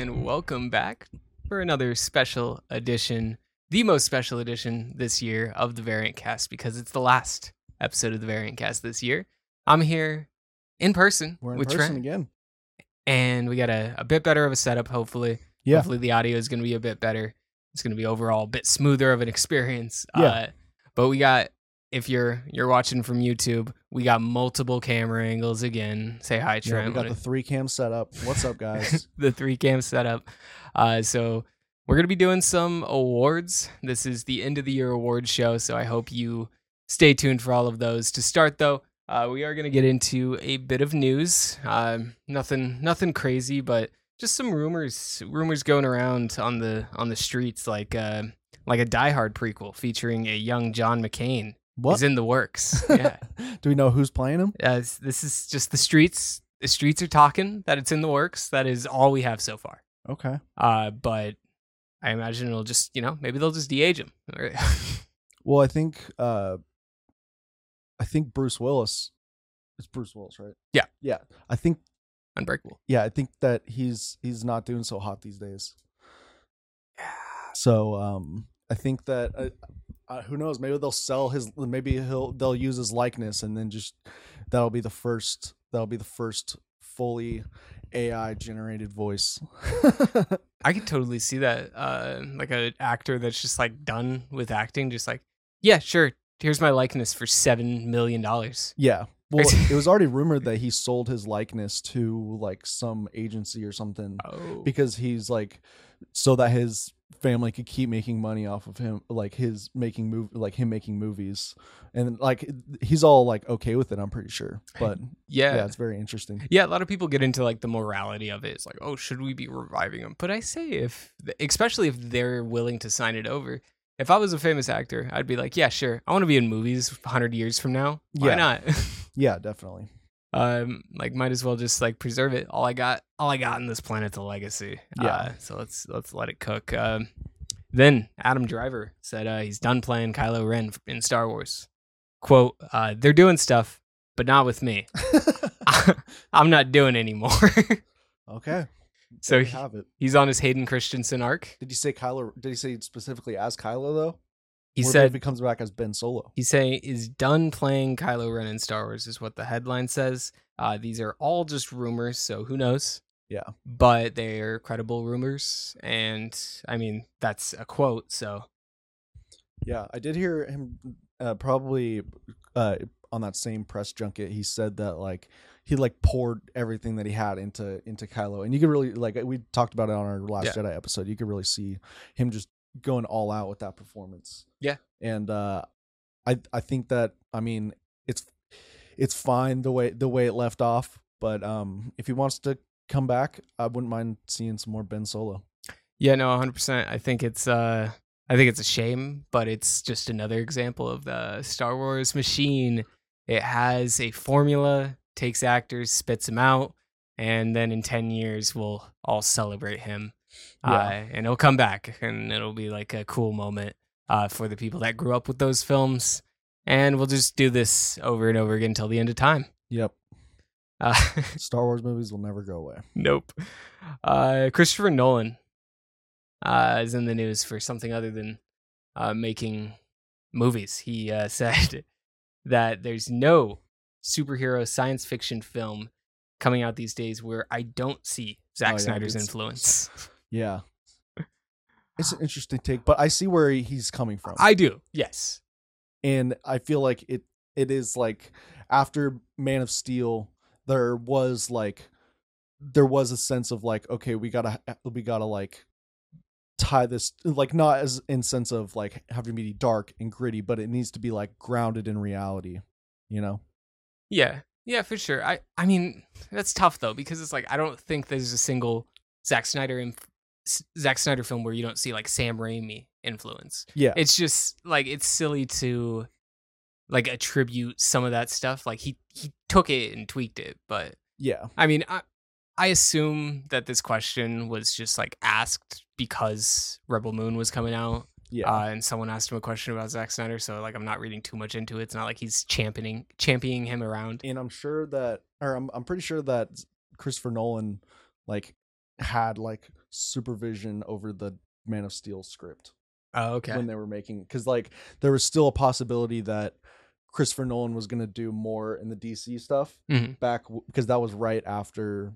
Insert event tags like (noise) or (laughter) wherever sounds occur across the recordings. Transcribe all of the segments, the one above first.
and welcome back for another special edition, the most special edition this year of the Variant Cast because it's the last episode of the Variant Cast this year. I'm here in person We're in with person Trent, again. and we got a, a bit better of a setup. Hopefully, Yeah. hopefully the audio is going to be a bit better. It's going to be overall a bit smoother of an experience. Yeah. Uh, but we got if you're you're watching from YouTube, we got multiple camera angles again. Say hi, Trent. Yeah, we got (laughs) the three cam setup. What's up, guys? the three cam setup. Uh, so we're gonna be doing some awards. This is the end of the year awards show, so I hope you stay tuned for all of those. To start though, uh, we are gonna get into a bit of news. Um, nothing, nothing crazy, but just some rumors, rumors going around on the on the streets, like uh, like a Die Hard prequel featuring a young John McClane What? is in the works. (laughs) Yeah. Do we know who's playing him? Uh, this is just the streets. The streets are talking that it's in the works. That is all we have so far. Okay. Uh, but I imagine it'll just, you know, maybe they'll just de-age him. (laughs) Well, I think uh I think Bruce Willis. It's Bruce Willis, right? Yeah. Yeah. I think Unbreakable. yeah, I think that he's he's not doing so hot these days. Yeah. So um I think that uh, uh, who knows? Maybe they'll sell his. Maybe he'll they'll use his likeness, and then just that'll be the first. That'll be the first fully AI generated voice. (laughs) I could totally see that. Uh, like an actor that's just like done with acting, just like, yeah, sure. Here's my likeness for seven million dollars. Yeah. Well, (laughs) it was already rumored that he sold his likeness to like some agency or something Oh, because he's like so that his family could keep making money off of him like his making move like him making movies and like he's all like okay with it i'm pretty sure but yeah. yeah, it's very interesting Yeah, a lot of people get into like the morality of it. It's like, oh, should we be reviving him? But I say if, especially if they're willing to sign it over. If I was a famous actor, I'd be like, yeah, sure. I want to be in movies 100 years from now. Why Yeah. not? (laughs) yeah definitely um, like might as well just like preserve it. All I got, all I got in this planet's a legacy. Yeah. Uh, so let's let's let it cook. Um, then Adam Driver said uh, he's done playing Kylo Ren in Star Wars. Quote: uh, They're doing stuff, but not with me. (laughs) (laughs) I'm not doing anymore. (laughs) okay so he- he's on his Hayden Christensen arc. did he say kylo did he say specifically as kylo though He What if said he comes back as ben solo he's saying is done playing Kylo Ren in Star Wars is what the headline says. Uh, these are all just rumors, so who knows? Yeah. but they're credible rumors, and I mean that's a quote. So Yeah, I did hear him uh, probably uh, on that same press junket. He said that like he like poured everything that he had into into Kylo, and you could really like we talked about it on our last Yeah. Jedi episode. You could really see him just going all out with that performance. Yeah. and uh, I I think that I mean it's it's fine the way the way it left off, but um if he wants to come back, I wouldn't mind seeing some more Ben Solo. yeah, no, 100. percent I think it's uh, I think it's a shame, but it's just another example of the Star Wars machine. It has a formula, takes actors, spits them out, and then in 10 years we'll all celebrate him. Yeah. Uh, and he'll come back and it'll be like a cool moment uh, for the people that grew up with those films. And we'll just do this over and over again until the end of time. Yep, Uh, (laughs) Star Wars movies will never go away. nope. Uh, Christopher Nolan uh, is in the news for something other than uh, making movies. He uh, (laughs) said that there's no superhero science fiction film coming out these days where I don't see Zack Oh, yeah, Snyder's influence. Yeah. It's an interesting take, but I see where he's coming from. I do, yes. and I feel like it it is like after Man of Steel there was like there was a sense of like okay, we got to we got to like tie this like not as in sense of like having to be dark and gritty, but it needs to be like grounded in reality, you know. Yeah, yeah, for sure. I, I mean, that's tough though because it's like I don't think there's a single Zack Snyder Zack Snyder film where you don't see like Sam Raimi influence. Yeah. It's just like it's silly to like attribute some of that stuff. Like he he took it and tweaked it, but yeah. I mean, I I assume that this question was just like asked because Rebel Moon was coming out, Yeah. uh, and someone asked him a question about Zack Snyder. So like, I'm not reading too much into it. It's not like he's championing championing him around. and I'm sure that, or I'm I'm pretty sure that Christopher Nolan, like, had like supervision over the Man of Steel script Oh, okay. when they were making because like there was still a possibility that Christopher Nolan was gonna do more in the DC stuff Mhm. back because that was right after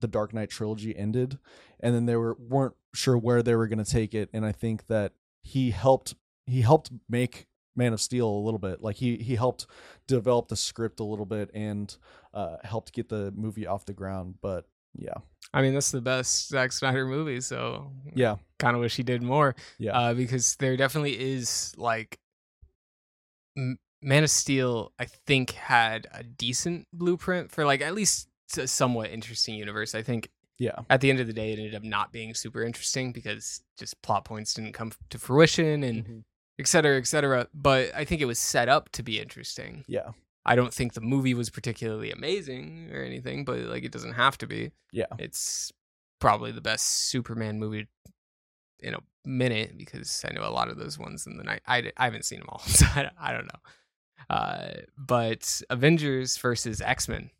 the Dark Knight trilogy ended, and then they were weren't sure where they were gonna take it, and I think that he helped he helped make Man of Steel a little bit like he he helped develop the script a little bit and uh helped get the movie off the ground but yeah I mean, that's the best Zack Snyder movie, so yeah kind of wish he did more. yeah uh, because there definitely is like M- Man of Steel. I think had a decent blueprint for like at least a somewhat interesting universe. I think yeah at the end of the day, it ended up not being super interesting because just plot points didn't come to fruition and Mhm. et cetera, et cetera. But I think it was set up to be interesting. yeah I don't think the movie was particularly amazing or anything, but like it doesn't have to be. yeah It's probably the best Superman movie in a minute because I know a lot of those ones in the night. I, I haven't seen them all, (laughs) so I, I don't know. Uh, but Avengers versus X Men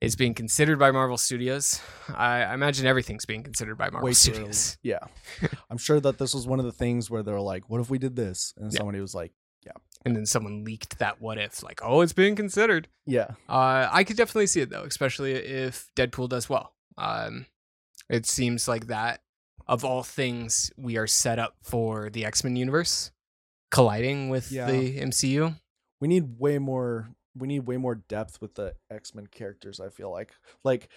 is being considered by Marvel Studios. I, I imagine everything's being considered by Marvel way early. Studios. Yeah. (laughs) I'm sure that this was one of the things where they're like, what if we did this? And Yeah. somebody was like, And then someone leaked that what if, like, oh, it's being considered. yeah, Uh, I could definitely see it though, especially if Deadpool does well. Um, it seems like that of all things, we are set up for the X Men universe colliding with Yeah. the MCU. we need way more we need way more depth with the X-Men characters, I feel like. Like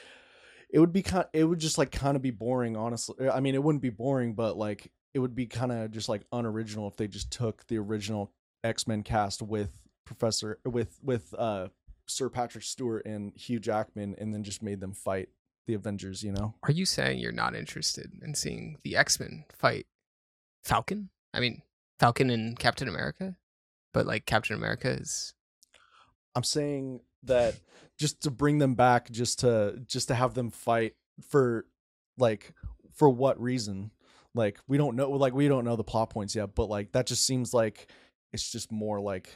it would be kind it would just like kind of be boring, honestly. I mean, it wouldn't be boring, but like it would be kind of just like unoriginal if they just took the original X-Men cast with Professor with with uh Sir Patrick Stewart and Hugh Jackman and then just made them fight the Avengers, you know? Are you saying you're not interested in seeing the X Men fight Falcon? I mean, Falcon and Captain America, but like Captain America is I'm saying that just to bring them back, just to just to have them fight for like for what reason? Like we don't know. Like we don't know the plot points yet, but like that just seems like it's just more like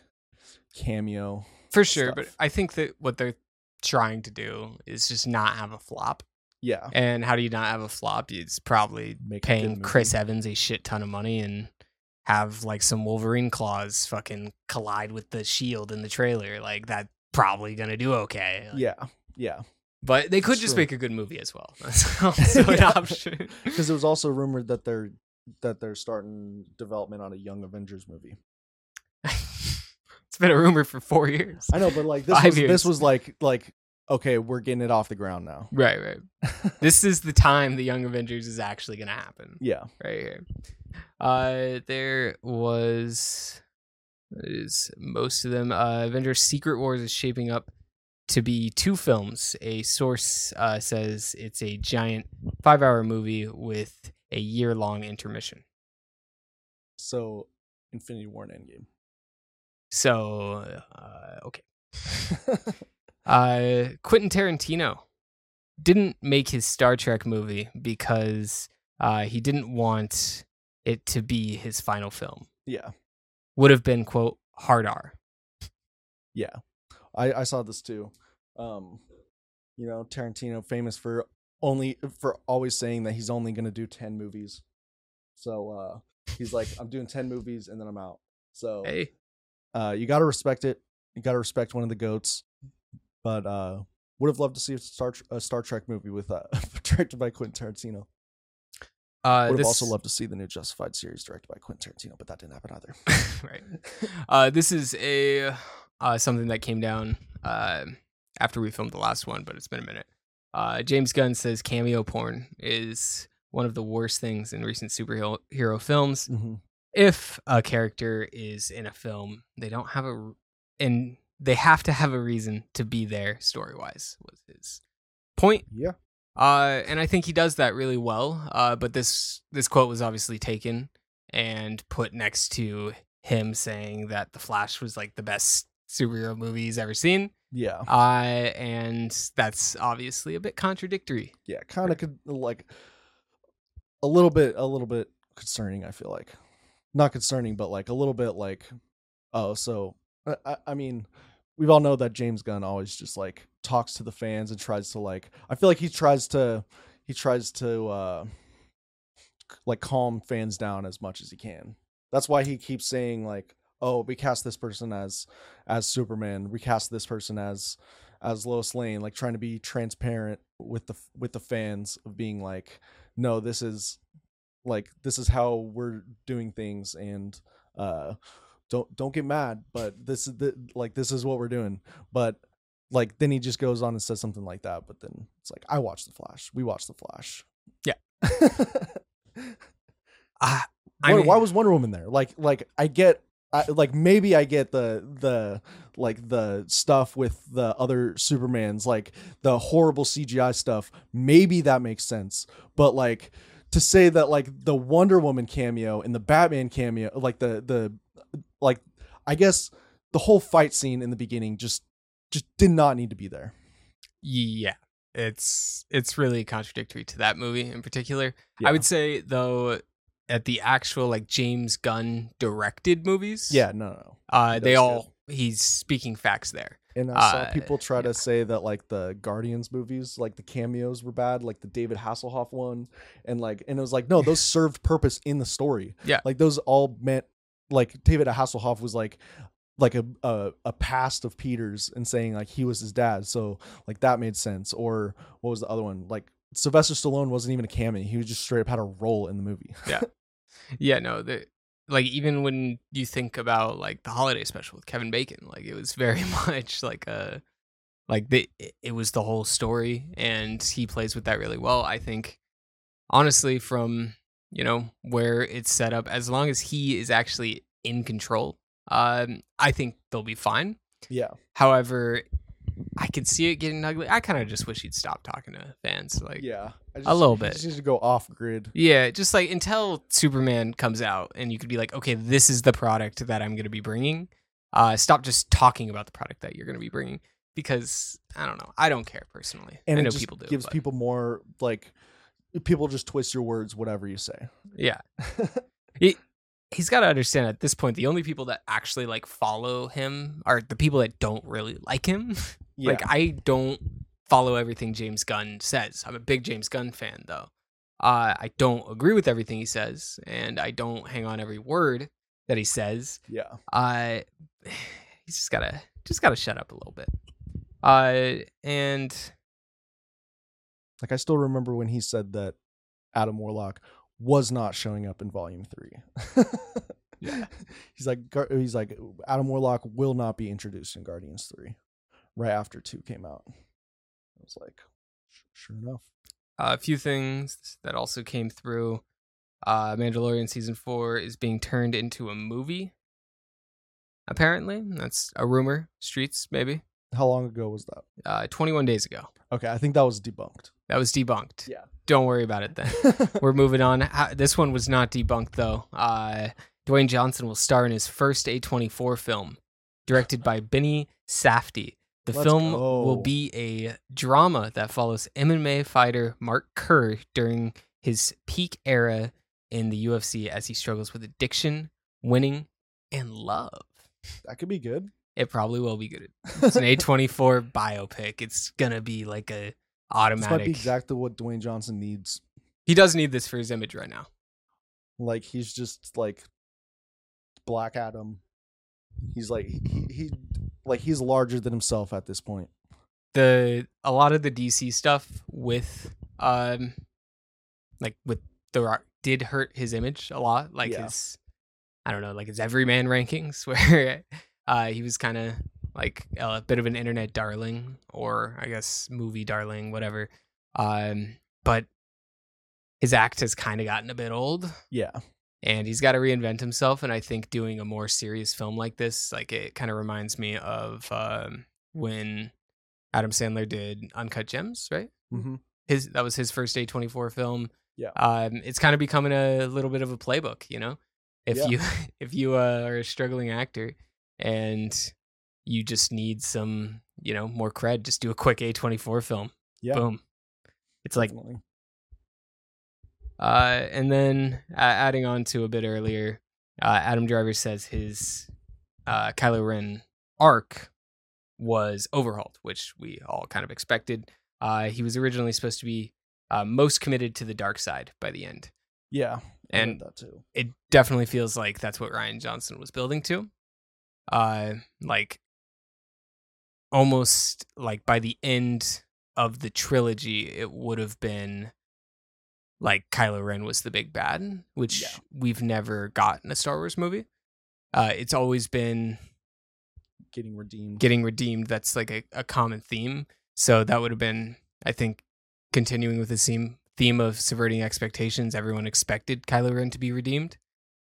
cameo. for sure. But I think that what they're trying to do is just not have a flop. Yeah, And how do you not have a flop? It's probably Make paying. Chris Evans a shit ton of money and have like some Wolverine claws fucking collide with the shield in the trailer. Like that probably gonna do okay. Like, yeah, yeah. But they could It's just true. make a good movie as well. (laughs) (laughs) That's also an option. Because it was also rumored that they're that they're starting development on a Young Avengers movie. It's been a rumor for four years. I know, but like this Five was years. this was like like okay, we're getting it off the ground now. Right, right. (laughs) This is the time the Young Avengers is actually gonna happen. yeah, right here. Uh, there was is most of them. Uh, Avengers: Secret Wars is shaping up to be two films. A source uh, says it's a giant five-hour movie with a year-long intermission. so Infinity War and Endgame. So, uh, okay. (laughs) Uh, Quentin Tarantino didn't make his Star Trek movie because uh, he didn't want it to be his final film. yeah, Would have been quote hard R. Yeah, I I saw this too. Um, you know, Tarantino famous for only for always saying that he's only gonna do ten movies. So uh, he's like, I'm doing ten movies and then I'm out. So Hey, uh, you gotta respect it. You gotta respect one of the goats. But uh, would have loved to see a Star a Star Trek movie with uh, (laughs) directed by Quentin Tarantino. uh, Would have this, also loved to see the new Justified series directed by Quentin Tarantino, but that didn't happen either. (laughs) right. Uh, this is a uh, something that came down uh, after we filmed the last one, but it's been a minute. Uh, James Gunn says cameo porn is one of the worst things in recent superhero hero films. Mhm. If a character is in a film, they don't have a and they have to have a reason to be there story wise. Was his point? Yeah. Uh, and I think he does that really well. Uh, but this this quote was obviously taken and put next to him saying that the Flash was like the best superhero movie he's ever seen. Yeah. Uh, and that's obviously a bit contradictory. yeah, kind of like a little bit, a little bit concerning. I feel like not concerning, but like a little bit like, oh, so I- I, mean, we've all know that James Gunn always just like talks to the fans and tries to like. I feel like he tries to, he tries to, uh like calm fans down as much as he can. That's why he keeps saying like, "Oh, we cast this person as as Superman. We cast this person as as Lois Lane." Like trying to be transparent with the with the fans of being like, "No, this is like this is how we're doing things and uh don't don't get mad, but this is the, like this is what we're doing." But like then he just goes on and says something like that, but then it's like, "I watched the Flash. We watched the Flash." Yeah. (laughs) I, why, I mean, why was Wonder Woman there? Like, like I get, I, like maybe I get the the like the stuff with the other Supermans, like the horrible CGI stuff. Maybe that makes sense, but like to say that like the Wonder Woman cameo and the Batman cameo, like the the like I guess the whole fight scene in the beginning just just did not need to be there. yeah, it's it's really contradictory to that movie in particular. Yeah. I would say though, at the actual like James Gunn directed movies, Yeah, no, no. uh, they all he's speaking facts there. And I saw Uh, people try yeah. to say that like the Guardians movies, like the cameos were bad, like the David Hasselhoff one, and like and it was like no, those (laughs) served purpose in the story. Yeah. like those all meant like David Hasselhoff was like like a, a a past of Peter's and saying like he was his dad, so like that made sense. Or what was the other one? Like Sylvester Stallone wasn't even a cameo; he was just straight up had a role in the movie. Yeah, (laughs) yeah, no, the like even when you think about like the holiday special with Kevin Bacon, like it was very (laughs) much like a like the it- it was the whole story and he plays with that really well. I think honestly from, you know, where it's set up as long as he is actually in control, um I think they'll be fine. yeah, However, I can see it getting ugly. I kind of just wish he'd stop talking to fans like yeah, I A little bit. just needs to go off grid. Yeah, just like until Superman comes out and you could be like, okay, this is the product that I'm going to be bringing. Uh, stop just talking about the product that you're going to be bringing because I don't know. I don't care personally. And I it know just people do. gives but- people more like people just twist your words, whatever you say. yeah. (laughs) He, he's got to understand at this point, the only people that actually like follow him are the people that don't really like him. (laughs) Yeah. Like I don't follow everything James Gunn says. I'm a big James Gunn fan though. Uh, I don't agree with everything he says, and I don't hang on every word that he says. yeah. Uh, (sighs) he's just gotta just gotta shut up a little bit. Uh, and Like I still remember when he said that Adam Warlock was not showing up in Volume Three. (laughs) Yeah. he's like he's like Adam Warlock will not be introduced in Guardians Three, right after two came out. I was like, sure enough. a few things that also came through. Uh, Mandalorian season four is being turned into a movie. Apparently, that's a rumor. Streets, maybe. How long ago was that? Uh, 21 days ago. Okay, I think that was debunked. That was debunked. Yeah. Don't worry about it then. (laughs) We're moving on. This one was not debunked though. Uh, Dwayne Johnson will star in his first A24 film, directed by Benny Safdie. The Let's film go. will be a drama that follows MMA fighter Mark Kerr during his peak era in the UFC as he struggles with addiction, winning, and love. that could be good. It probably will be good. (laughs) It's an A24 biopic. It's gonna be like a This automatic. might be exactly what Dwayne Johnson needs. he does need this for his image right now. Like he's just like Black Adam. He's like he, he like he's larger than himself at this point. the a lot of the DC stuff with um like with the rock did hurt his image a lot like Yeah. his I don't know like his everyman (laughs) rankings where uh he was kind of like a bit of an internet darling or I guess movie darling whatever um but his act has kind of gotten a bit old Yeah. And he's got to reinvent himself and i think doing a more serious film like this like it kind of reminds me of um, when adam sandler did uncut gems right Mm-hmm. his that was his first a24 film Yeah. um, it's kind of becoming a little bit of a playbook you know if Yeah. you (laughs) if you uh, are a struggling actor and you just need some you know more cred just do a quick a24 film Yeah. boom it's like definitely. Uh, and then uh, adding on to a bit earlier, uh, Adam Driver says his uh, Kylo Ren arc was overhauled, which we all kind of expected. Uh, he was originally supposed to be uh, most committed to the dark side by the end, Yeah, I And that too. it definitely feels like that's what Rian Johnson was building to. Uh like almost like by the end of the trilogy it would have been like Kylo Ren was the big bad, which Yeah. we've never gotten a Star Wars movie. Uh it's always been Getting redeemed. getting redeemed. That's like a, a common theme. So that would have been, I think, continuing with the theme theme of subverting expectations. Everyone expected Kylo Ren to be redeemed,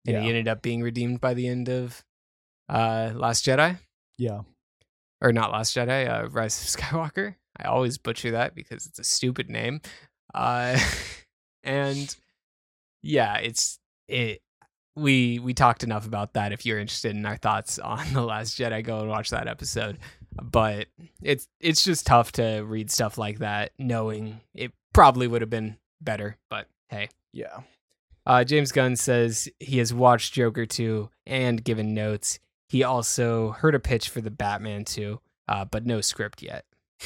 and yeah. he ended up being redeemed by the end of uh, Last Jedi, yeah. or not Last Jedi, uh, Rise of (laughs) Skywalker. I always butcher that because it's a stupid name. Uh, (laughs) and yeah, it's it. We we talked enough about that. If you're interested in our thoughts on the Last Jedi, go and watch that episode. But it's it's just tough to read stuff like that, knowing it probably would have been better. But hey, Yeah. uh, James Gunn says he has watched Joker 2 and given notes. He also heard a pitch for the Batman 2, uh, but no script yet. (laughs)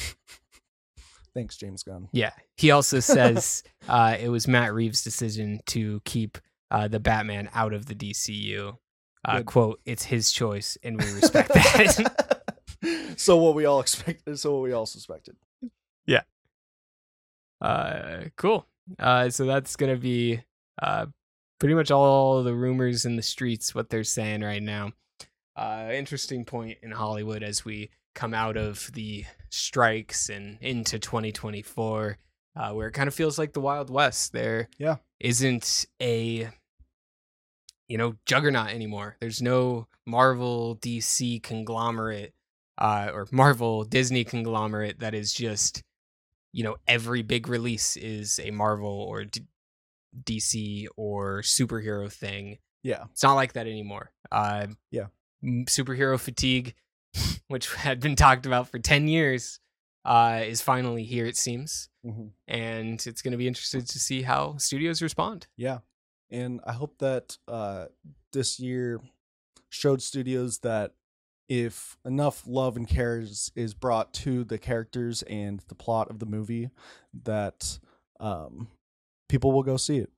Thanks, James Gunn. Yeah. He also says (laughs) uh, it was Matt Reeves' decision to keep uh, the Batman out of the DCU. Uh, quote, it's his choice, and we respect that. (laughs) (laughs) so what we all expected. So what we all suspected. Yeah. Uh, cool. Uh, so that's going to be uh, pretty much all the rumors in the streets, what they're saying right now. Uh, interesting point in Hollywood as we come out of the strikes and into 2024, uh, where it kind of feels like the Wild West. There Yeah. isn't a you know juggernaut anymore. There's no Marvel DC conglomerate uh, or Marvel Disney conglomerate that is just you know every big release is a Marvel or D- DC or superhero thing. Yeah. It's not like that anymore. Uh, Yeah. Superhero fatigue, (laughs) which had been talked about for 10 years, uh, is finally here, it seems. hmm And it's going to be interesting to see how studios respond. Yeah. And I hope that uh, this year showed studios that if enough love and care is, is brought to the characters and the plot of the movie, that um, people will go see it.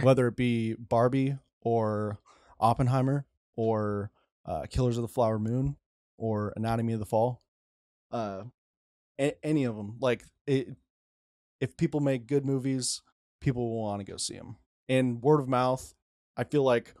Whether it be Barbie or Oppenheimer or uh, Killers of the Flower Moon or Anatomy of the Fall, uh, a- any of them. Like, it, if people make good movies, people will want to go see them and word of mouth i feel like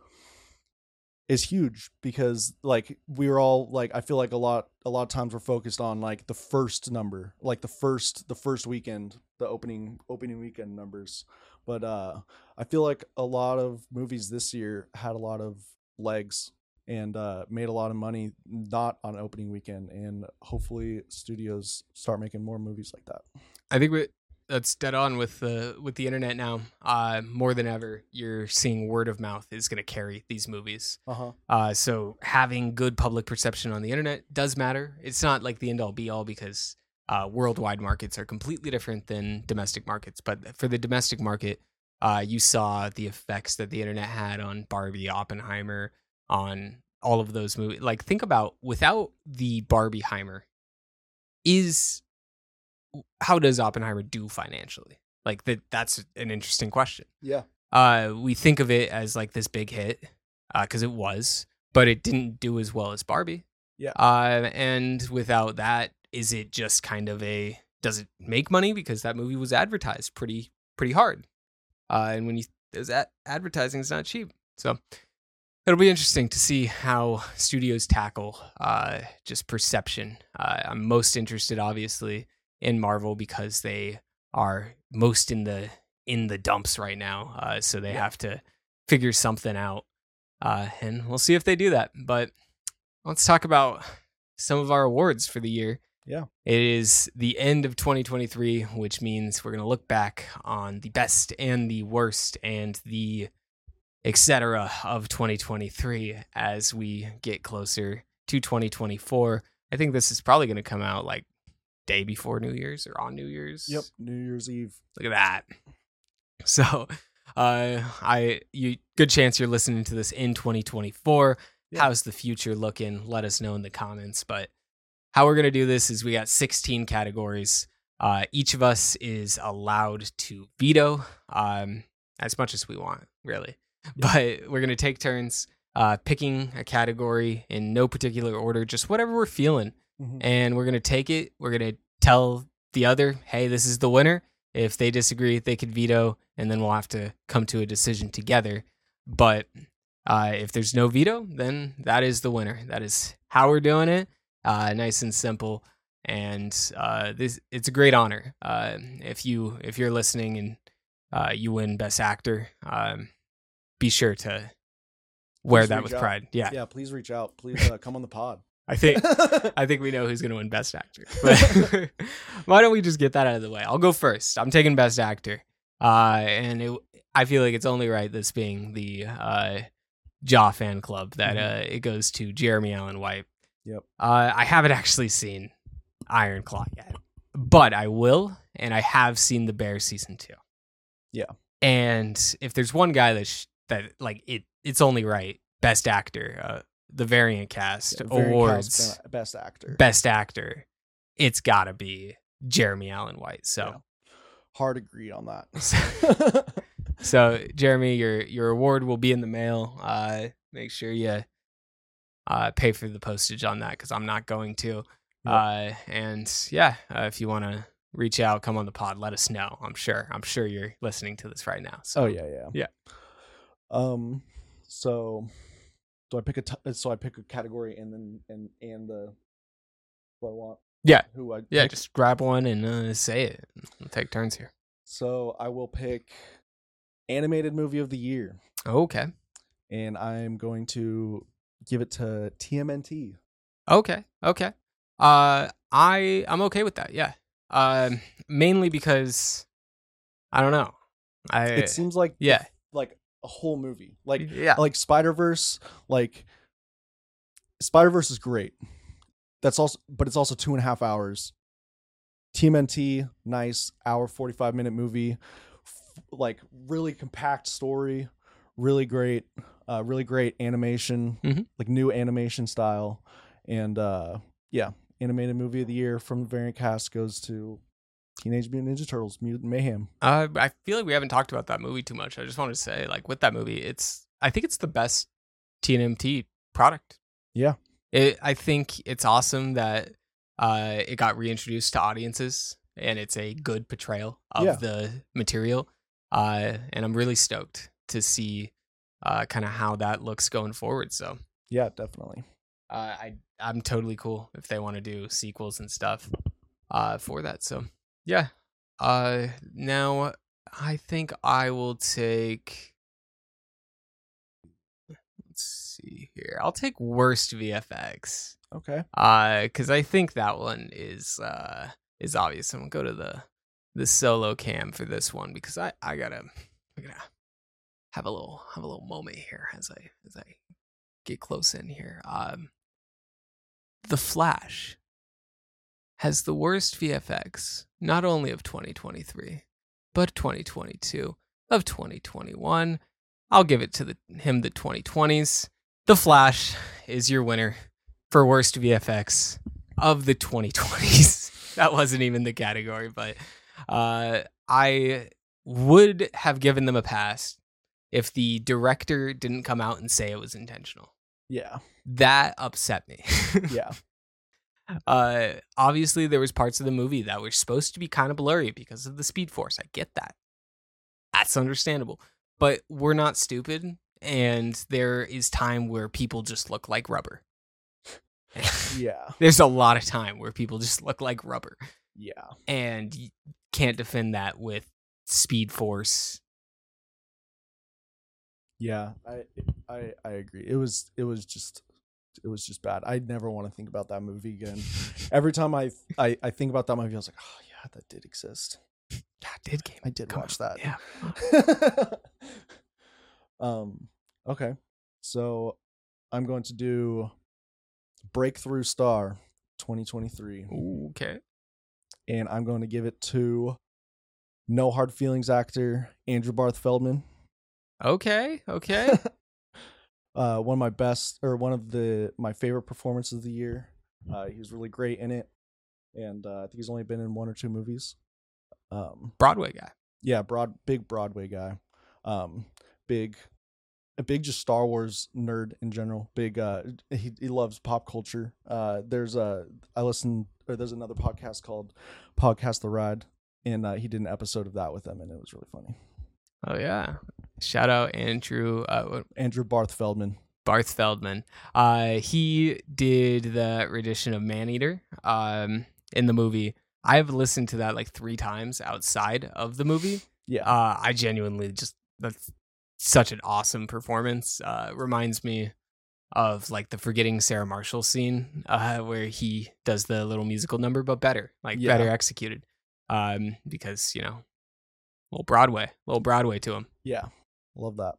is huge because like we are all like i feel like a lot a lot of times we're focused on like the first number like the first the first weekend the opening opening weekend numbers. But uh i feel like a lot of movies this year had a lot of legs and uh made a lot of money not on opening weekend and hopefully studios start making more movies like that I think we, that's dead on with the with the internet now. Uh, more than ever, you're seeing word of mouth is going to carry these movies. uh-huh Uh, so having good public perception on the internet does matter. It's not like the end all be all because uh, worldwide markets are completely different than domestic markets. But for the domestic market, uh, you saw the effects that the internet had on Barbie, Oppenheimer, on all of those movies. Like think about without the Barbieheimer, is how does Oppenheimer do financially? Like that that's an interesting question yeah uh, we think of it as like this big hit because it was, but it didn't do as well as Barbie. Yeah. Uh, and without that, is it just kind of a does it make money because that movie was advertised pretty pretty hard, uh, and when you there's that advertising is not cheap, so it'll be interesting to see how studios tackle uh, just perception. Uh, I'm most interested, obviously, in Marvel because they are most in the in the dumps right now. Uh, so they have to figure something out. Uh, and we'll see if they do that. But let's talk about some of our awards for the year. Yeah. It is the end of 2023, which means we're going to look back on the best and the worst and the etc. of 2023 as we get closer to 2024. I think this is probably going to come out like day before New Year's or on New Year's. yep new year's eve Look at that. (laughs) So, uh, I you good chance you're listening to this in 2024. Yeah. How's the future looking? Let us know in the comments. But how we're gonna do this is we got 16 categories. Uh, each of us is allowed to veto um, as much as we want. really. But we're gonna take turns uh, picking a category in no particular order, just whatever we're feeling, Mhm. and we're gonna take it. We're gonna tell the other, "Hey, this is the winner." If they disagree, they could veto, and then we'll have to come to a decision together. But uh, if there's no veto, then that is the winner. That is how we're doing it. Uh, nice and simple. And uh, this it's a great honor. Uh, if you if you're listening and uh, you win Best Actor, um, be sure to wear Please that with out. pride. Yeah, yeah, please reach out. Please uh, come on the pod. I think (laughs) I think we know who's going to win Best Actor. But (laughs) why don't we just get that out of the way? I'll go first. I'm taking Best Actor, uh, and it, I feel like it's only right. This being the uh, Jaw fan club that Mhm. uh, it goes to Jeremy Allen White. Yep. Uh, I haven't actually seen Iron Claw yet, but I will, and I have seen the Bear season two. Yeah. And if there's one guy that sh- that like it, it's only right. Best Actor, uh, the variant cast Yeah, Variant awards Cast, best actor. best actor, it's got to be Jeremy Allen White. So, Yeah. Hard agree on that. (laughs) so Jeremy, your your award will be in the mail. Uh, make sure you uh, pay for the postage on that because I'm not going to. Yep. Uh, and yeah, uh, if you want to reach out, come on the pod, let us know. I'm sure. I'm sure you're listening to this right now. So oh yeah, yeah, Yeah. Um, so do I pick a t- so I pick a category and then and and the what I want? Yeah. Who I yeah, pick? just grab one and uh, say it. We'll take turns here. So I will pick animated movie of the year, Okay. and I'm going to give it to TMNT. Okay. Okay. Uh I I'm okay with that. Yeah. Um mainly because I don't know. I It seems like yeah. like a whole movie, like yeah. like Spider Verse, like Spider Verse is great. That's also, but it's also two and a half hours. TMNT, nice hour forty five minute movie, f- like really compact story, really great, uh, really great animation, Mhm. like new animation style, and uh, yeah, animated movie of the year from the variant cast goes to Teenage Mutant Ninja Turtles: Mutant Mayhem. Uh, I feel like we haven't talked about that movie too much. I just wanted to say, like, with that movie, it's I think it's the best TNMT product. Yeah. It, I think it's awesome that uh, it got reintroduced to audiences, and it's a good portrayal of Yeah. the material. Uh, and I'm really stoked to see uh, kind of how that looks going forward. So Yeah, definitely. uh, I I'm totally cool if they want to do sequels and stuff uh, for that. So yeah. Uh, now I think I will take. Let's see here. I'll take worst VFX. Okay. Uh, because I think that one is uh is obvious. I'm gonna go to the the solo cam for this one because I I gotta I gotta have a little have a little moment here as I as I get close in here. Um, the Flash has the worst VFX not only of 2023 but 2022 of 2021. I'll give it to the him the 2020s. The Flash is your winner for worst VFX of the 2020s. (laughs) that wasn't even the category, but uh, I would have given them a pass if the director didn't come out and say it was intentional. Yeah. That upset me. (laughs) Yeah. Uh, obviously, there was parts of the movie that were supposed to be kind of blurry because of the Speed Force. I get that. That's understandable. But we're not stupid, and there is time where people just look like rubber. (laughs) yeah. There's a lot of time where people just look like rubber, Yeah. and you can't defend that with Speed Force. Yeah, I I I agree. It was it was just it was just bad. I never want to think about that movie again. Every time I I, I think about that movie, I was like, oh yeah, that did exist. God, did game. I did Come watch on. that. Yeah. (laughs) um. Okay. So I'm going to do Breakthrough Star 2023, Okay. and I'm going to give it to No Hard Feelings actor Andrew Barth Feldman. Okay. Okay. (laughs) uh, one of my best or one of the my favorite performances of the year. Uh, he was really great in it, and uh, I think he's only been in one or two movies. Um, Broadway guy. yeah, broad, big Broadway guy. Um, big a big just Star Wars nerd in general. Big uh he he loves pop culture. Uh there's a I listen or there's another podcast called Podcast The Ride and uh, he did an episode of that with them and it was really funny. Oh yeah. Shout out Andrew uh, Andrew Barth Feldman. Barth Feldman. Uh, he did the rendition of Maneater um, in the movie. I've listened to that like three times outside of the movie. Yeah. Uh, I genuinely just that's such an awesome performance. Uh, reminds me of like the forgetting Sarah Marshall scene uh, where he does the little musical number, but better, like Yeah. better executed. Um, because you know, little Broadway, little Broadway to him. yeah. Love that.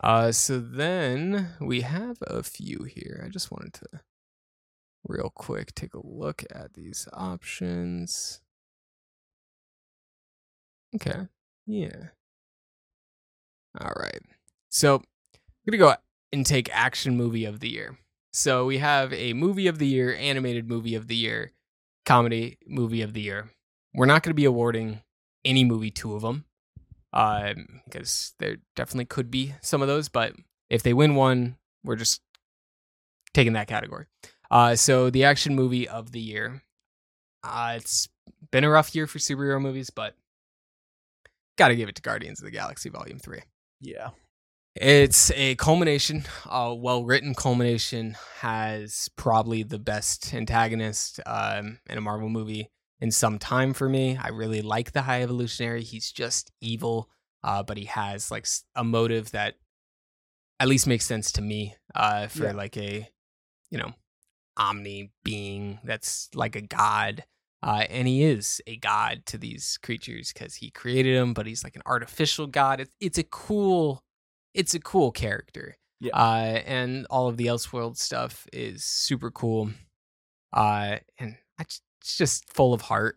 Uh, so then we have a few here. I just wanted to real quick take a look at these options. Okay. Yeah. All right. So I'm gonna go and take action movie of the year. So we have a movie of the year, animated movie of the year, comedy movie of the year. We're not gonna be awarding any movie two of them um, because there definitely could be some of those. But if they win one, we're just taking that category. Uh, so the action movie of the year. Uh, it's been a rough year for superhero movies, but got to give it to Guardians of the Galaxy Volume Three. Yeah. It's a culmination, a well written culmination, has probably the best antagonist um, in a Marvel movie in some time for me. I really like the High Evolutionary. He's just evil, uh, but he has like a motive that at least makes sense to me uh, for Yeah. like a, you know, omni being that's like a god. Uh, and he is a god to these creatures because he created them, but he's like an artificial god. It's, it's a cool it's a cool character. Yeah. Uh, and all of the Elseworld stuff is super cool. Uh, and I j- it's just full of heart.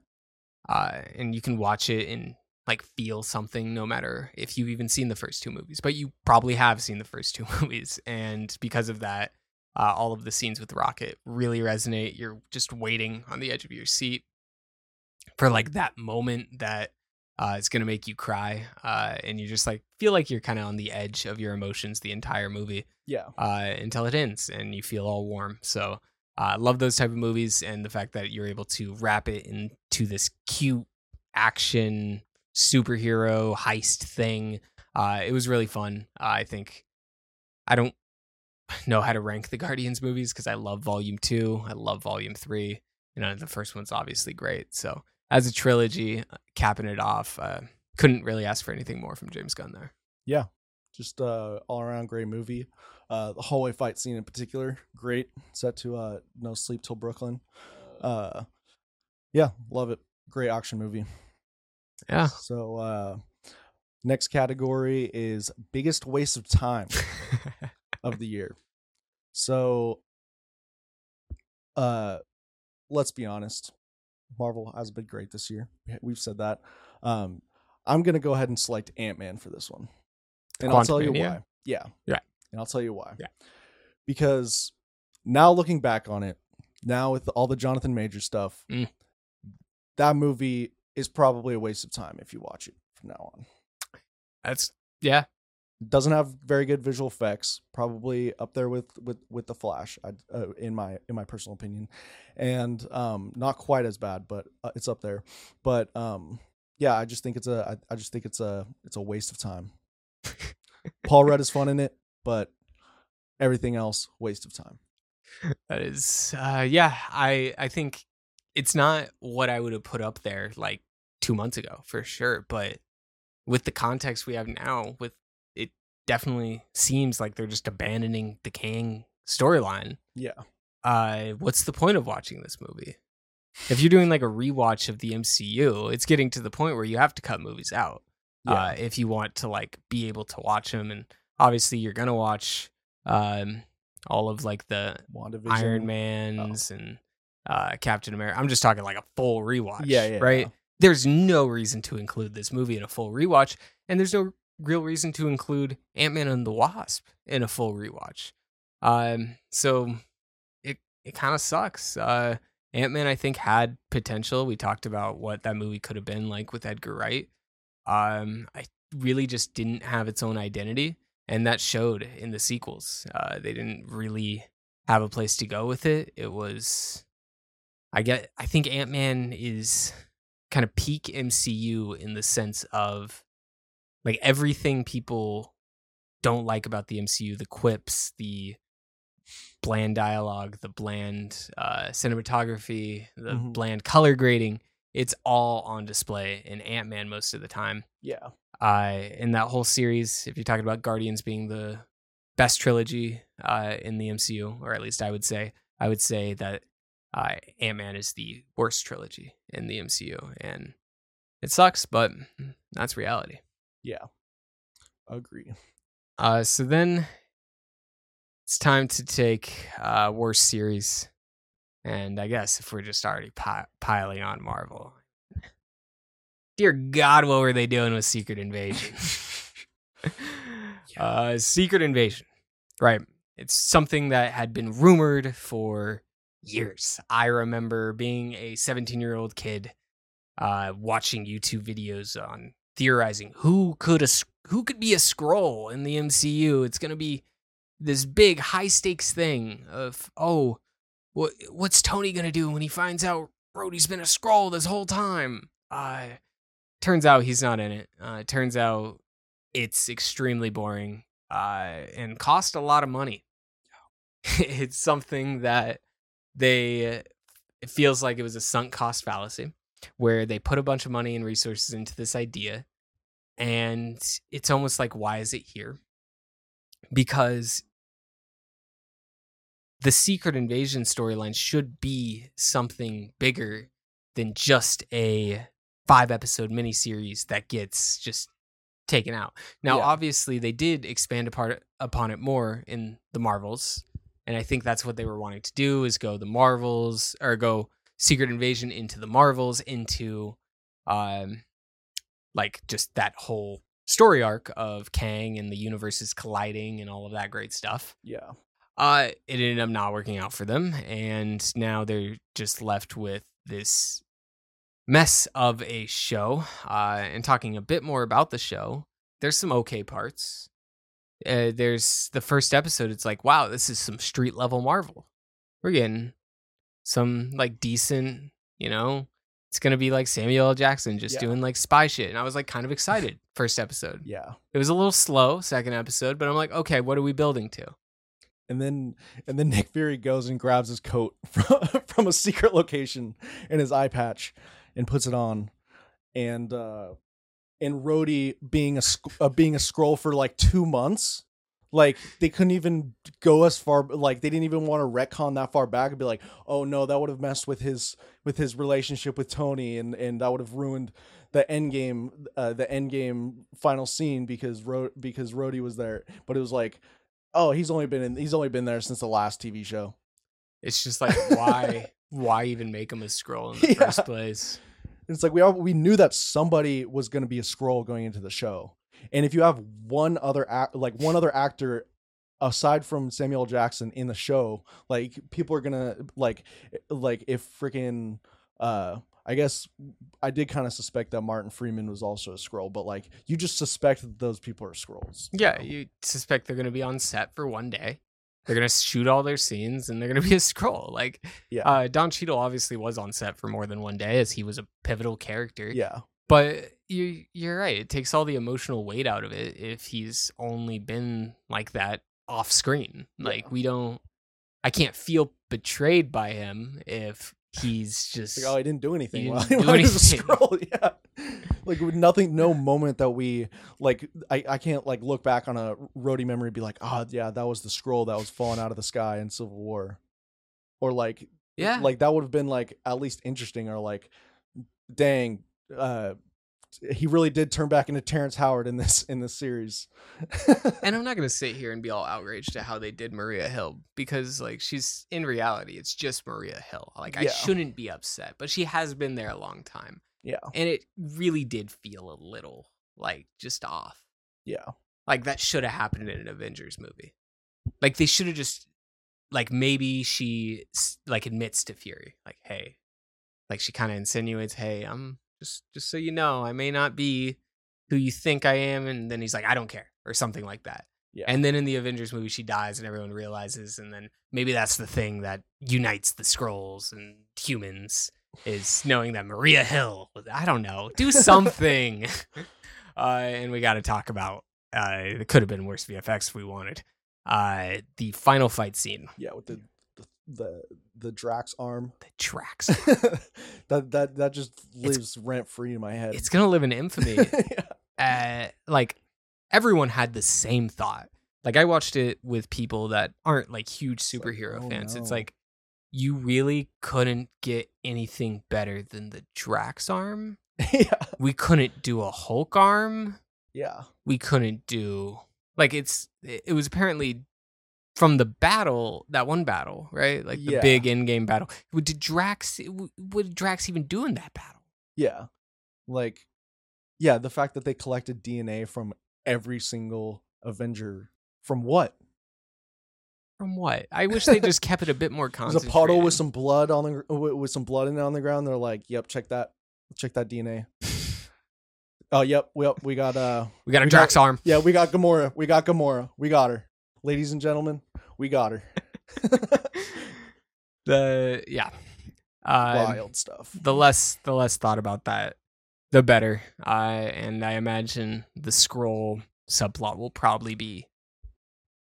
Uh, and you can watch it and like feel something no matter if you've even seen the first two movies, but you probably have seen the first two (laughs) movies. And because of that, uh, all of the scenes with Rocket really resonate. You're just waiting on the edge of your seat for like that moment that uh, it's gonna make you cry, uh, and you just like feel like you're kind of on the edge of your emotions the entire movie Yeah. uh, until it ends, and you feel all warm. So uh, I love those type of movies, and the fact that you're able to wrap it into this cute action superhero heist thing. Uh, it was really fun. Uh, I think I don't (laughs) know how to rank the Guardians movies because I love Volume Two, I love Volume Three. You know, the first one's obviously great. So as a trilogy, uh, capping it off, uh, couldn't really ask for anything more from James Gunn there. Just uh all around great movie. Uh the hallway fight scene in particular, great. Set to uh No Sleep Till Brooklyn. Uh yeah, love it. Great action movie. Yeah. So uh next category is biggest waste of time (laughs) of the year. So uh let's be honest. Marvel has been great this year. We- We've said that. Um I'm going to go ahead and select Ant-Man for this one. And I'll tell you why. Yeah. Yeah. And I'll tell you why. Yeah. Because now looking back on it, now with all the Jonathan Major stuff, Mm. that movie is probably a waste of time if you watch it from now on. That's yeah. doesn't have very good visual effects probably up there with with with the flash I, uh, in my in my personal opinion and um not quite as bad but uh, it's up there but um yeah i just think it's a I, I just think it's a it's a waste of time (laughs) paul rudd is fun in it but everything else waste of time That is, uh, yeah. I I think it's not what I would have put up there like two months ago for sure. But with the context we have now, with it definitely seems like they're just abandoning the Kang storyline. yeah Uh, what's the point of watching this movie? If you're doing like a rewatch of the MCU, it's getting to the point where you have to cut movies out. Yeah. uh, if you want to like be able to watch them and obviously you're gonna watch um all of like the iron man's and uh captain america. I'm just talking like a full rewatch Yeah, yeah, right? yeah. there's no reason to include this movie in a full rewatch and there's no real reason to include ant-man and the wasp in a full rewatch. Um so it it kind of sucks. Uh ant-man i think had potential. We talked about what that movie could have been like with edgar wright um i really just didn't have its own identity and that showed in the sequels. Uh, they didn't really have a place to go with it. It was, I get, I think Ant Man is kind of peak MCU in the sense of like everything people don't like about the MCU, the quips, the bland dialogue, the bland uh, cinematography, the Mhm. bland color grading. It's all on display in Ant Man most of the time Yeah. uh, in that whole series. If you're talking about Guardians being the best trilogy uh, in the MCU, or at least I would say, I would say that uh, Ant Man is the worst trilogy in the MCU, and it sucks, but that's reality. Yeah. Agree. Uh, so then it's time to take uh, worst series, and I guess if we're just already pi- piling on Marvel, dear God, what were they doing with Secret Invasion? (laughs) uh, Secret Invasion, right? It's something that had been rumored for years. I remember being a 17 year old kid, uh, watching YouTube videos on theorizing who could a who could be a Skrull in the MCU. It's gonna be this big high stakes thing of oh, what what's Tony gonna do when he finds out Rhodey's been a Skrull this whole time? Uh, turns out he's not in it. Uh, turns out it's extremely boring uh, and cost a lot of money. (laughs) it's something that they it feels like it was a sunk cost fallacy where they put a bunch of money and resources into this idea and it's almost like why is it here because the secret invasion storyline should be something bigger than just a five episode miniseries that gets just taken out. Now, Yeah. obviously, they did expand apart upon it more in the Marvels, and I think that's what they were wanting to do is go the Marvels or go Secret Invasion into the Marvels into, um, like just that whole story arc of Kang and the universes colliding and all of that great stuff. Yeah. Uh, it ended up not working out for them, and now they're just left with this mess of a show. Uh, and talking a bit more about the show, there's some okay parts. Uh, there's the first episode. It's like, wow, this is some street level Marvel. We're getting some like decent, you know. It's gonna be like Samuel L. Jackson just Yeah. doing like spy shit, and I was like kind of excited. (laughs) First episode, Yeah. it was a little slow. Second episode, but I'm like, okay, what are we building to? And then and then Nick Fury goes and grabs his coat (laughs) from, from a secret location and his eye patch and puts it on. And uh and Rhodey being a uh, being a Skrull for like 2 months. Like they couldn't even go as far like they didn't even want to retcon that far back and be like, "Oh no, that would have messed with his with his relationship with Tony and and that would have ruined the end game uh, the end game final scene because Ro- because Rhodey was there." But it was like oh he's only been in he's only been there since the last tv show It's just like why why even make him a Skrull in (laughs) the Yeah. first place? it's like we all we knew that somebody was going to be a Skrull going into the show and if you have one other act like one other actor aside from samuel jackson in the show like people are gonna like like if freaking uh i guess i did kind of suspect that martin freeman was also a Skrull but like you just suspect that those people are Skrulls Yeah, you suspect they're going to be on set for one day. They're going to shoot all their scenes and they're going to be a Skrull. (laughs) Like yeah uh Don Cheadle obviously was on set for more than one day as he was a pivotal character. yeah But you you're right. It takes all the emotional weight out of it if he's only been like that off screen. Like Yeah. we don't I can't feel betrayed by him if he's just Like, oh, I didn't do anything. Didn't (laughs) do was a anything. Skrull. (laughs) Yeah, like with nothing, no (laughs) moment that we like. I, I can't like look back on a Rhodey memory and be like, oh yeah, that was the Skrull that was falling out of the sky in Civil War, or like, yeah. like that would have been like at least interesting, or like, dang, uh, he really did turn back into Terrence Howard in this in this series. And I'm not gonna sit here and be all outraged at how they did Maria Hill because like she's in reality it's just Maria Hill. Like I Yeah. shouldn't be upset, but she has been there a long time. yeah, And it really did feel a little like just off. yeah, Like that should have happened in an Avengers movie. Like they should have just like maybe she like admits to Fury like hey like she kind of insinuates hey I'm just just so you know I may not be who you think I am and then he's like I don't care or something like that Yeah. And then in the Avengers movie, she dies, and everyone realizes, and then maybe that's the thing that unites the Skrulls and humans is knowing that Maria Hill. was- I don't know, do something. (laughs) (laughs) uh, and we got to talk about. Uh, it could have been worse VFX if we wanted. Uh, the final fight scene, yeah, with the the the, Drax arm. the Drax. (laughs) that that that just lives rent free in my head. it's gonna live in infamy. (laughs) yeah. uh, like everyone had the same thought. Like I watched it with people that aren't like huge like, superhero oh, fans. It's like you really couldn't get anything better than the Drax arm. (laughs) yeah. We couldn't do a Hulk arm. Yeah. We couldn't do like it's it was apparently from the battle that one battle right like the Yeah. big in game battle. Did Drax? What did Drax even do in that battle? Yeah. Like yeah, the fact that they collected DNA from every single Avenger from what? From what? I (laughs) wish they just kept it a bit more There's a puddle with some blood on the with some blood in it on the ground. They're like, "Yep, check that. Check that DNA." (laughs) oh, yep, yep, we got uh We got a We got- Drax arm. yeah, we got Gamora. We got Gamora. We got her. Ladies and gentlemen, we got her. (laughs) The yeah. Uh, Wild stuff. the less the less thought about that, the better. Uh, and I imagine the Skrull subplot will probably be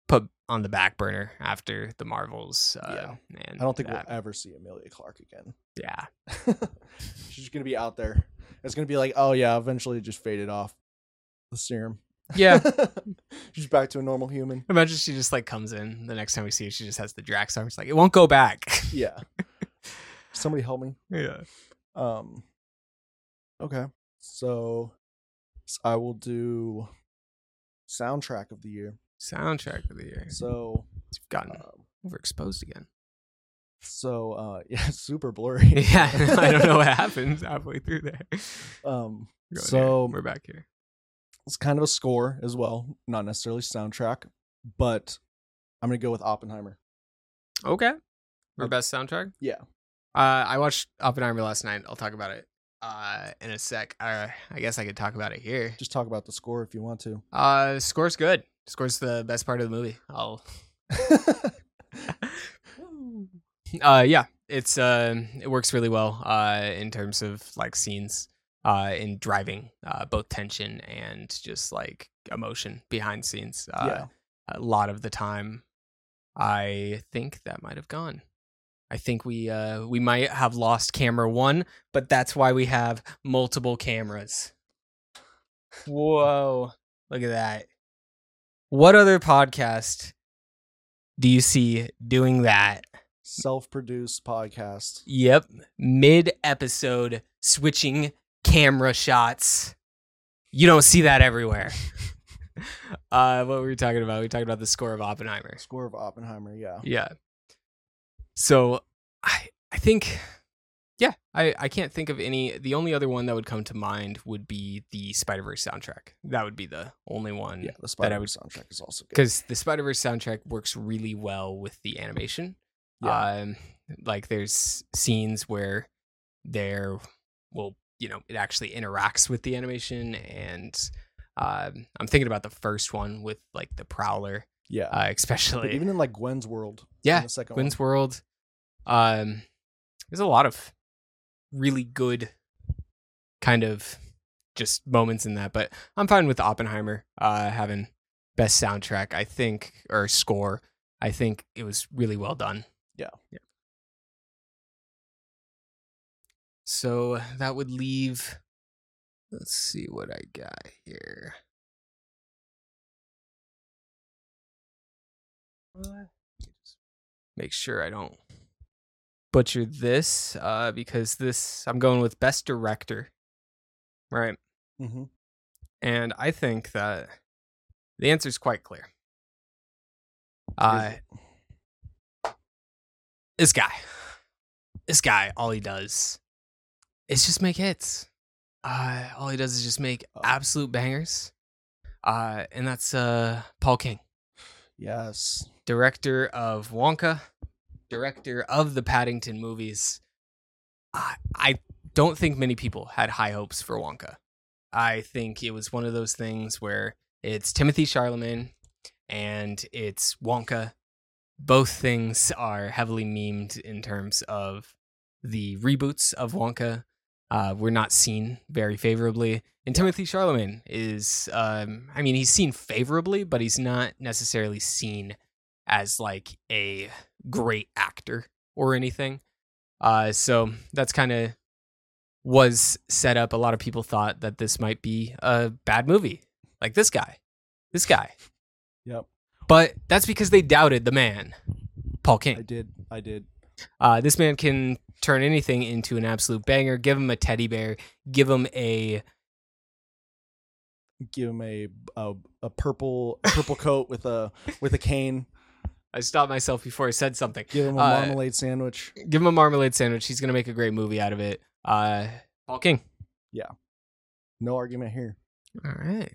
put on the back burner after the Marvels. Uh, Yeah. and I don't think that. we'll ever see Emilia Clarke again. yeah. (laughs) She's gonna be out there. It's gonna be like, oh yeah, eventually it just faded off the serum. Yeah. (laughs) She's back to a normal human. Imagine she just like comes in the next time we see her. She just has the Drax arm. It's like it won't go back. (laughs) Yeah. Somebody help me. yeah. Um Okay. So, I will do soundtrack of the year. Soundtrack of the year. So You've gotten um, overexposed again. so uh (laughs) yeah, super blurry. Yeah, I don't know what happens halfway through there. Um so we're back here. It's kind of a score as well, not necessarily soundtrack, but I'm going to go with Oppenheimer. Okay. Our best soundtrack? Yeah. Uh, I watched Oppenheimer last night. I'll talk about it uh, in a sec. Uh, I guess I could talk about it here. Just talk about the score if you want to. Uh, score's good. Score's the best part of the movie. I'll. (laughs) (laughs) Uh, yeah, it's uh, it works really well. Uh, in terms of like scenes. Uh, in driving, uh, both tension and just like emotion behind scenes. Uh, yeah. a lot of the time i think that might have gone i think we uh we might have lost camera one but that's why we have multiple cameras whoa look at that what other podcast do you see doing that Self-produced podcast. yep mid episode switching camera shots you don't see that everywhere (laughs) uh what were we talking about we talked about the score of oppenheimer Score of Oppenheimer, yeah. Yeah. So I I think yeah, I I can't think of any the only other one that would come to mind would be the Spider-Verse soundtrack. That would be the only one Yeah, the I Spider would- soundtrack is also good. cuz the Spider-Verse soundtrack works really well with the animation. Yeah. Um like there's scenes where there well, you know, it actually interacts with the animation and um, I'm thinking about the first one with like the Prowler, yeah. uh, But especially even in like Gwen's World. Yeah, the second gwen's one. World. Um, there's a lot of really good kind of just moments in that, but I'm fine with Oppenheimer uh, having best soundtrack. I think or score. I think it was really well done. Yeah. Yeah. So that would leave. Let's see what I got here. Make sure I don't butcher this uh, because this I'm going with best director, right? Mm-hmm. And I think that the answer is quite clear. Uh, this guy, this guy, all he does is just make hits. Uh, all he does is just make Oh. absolute bangers. Uh, and that's uh, Paul King, Yes. director of Wonka, director of the Paddington movies. I, I don't think many people had high hopes for Wonka. I think it was one of those things where it's Timothée Chalamet, and it's Wonka. Both things are heavily memed in terms of the reboots of Wonka. Uh, were not seen very favorably. And Timothée Chalamet is, um, I mean, he's seen favorably, but he's not necessarily seen as like a great actor or anything. Uh, so that's kind of was set up. A lot of people thought that this might be a bad movie, like this guy, this guy. Yep. But that's because they doubted the man, Paul King. I did. I did. Uh, this man can turn anything into an absolute banger. Give him a teddy bear. Give him a Give him a a, a purple a purple coat with a with a cane. I stopped myself before I said something. Give him a Uh, marmalade sandwich. Give him a marmalade sandwich. He's gonna make a great movie out of it. Uh, Paul King. Yeah. No argument here. All right.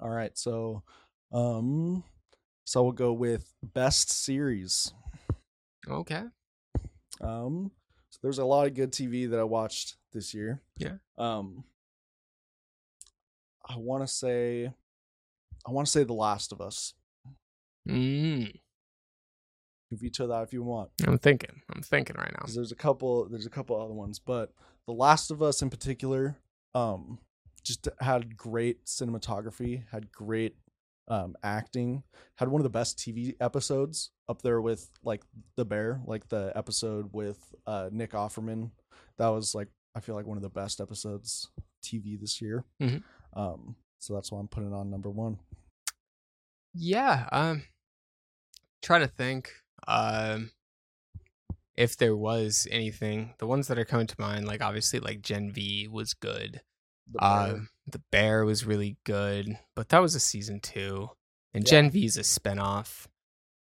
All right. So, um, so we'll go with best series. Okay. Um, so there's a lot of good TV that I watched this year. Yeah. Um, I want to say, I want to say The Last of Us. Mm, You veto that if you want, I'm thinking. I'm thinking right now. there's a couple, there's a couple other ones, but The Last of Us in particular, um, just had great cinematography, had great um acting, had one of the best TV episodes up there with like The Bear, like the episode with uh Nick Offerman. That was like I feel like one of the best episodes TV this year. Mhm. Um, so that's why I'm putting it on number one. Yeah. Um, trying to think. Um, if there was anything, the ones that are coming to mind, like obviously, like Gen V was good. The Uh, Bear. the Bear was really good, but that was a season two, and Yeah. Gen V is a spinoff.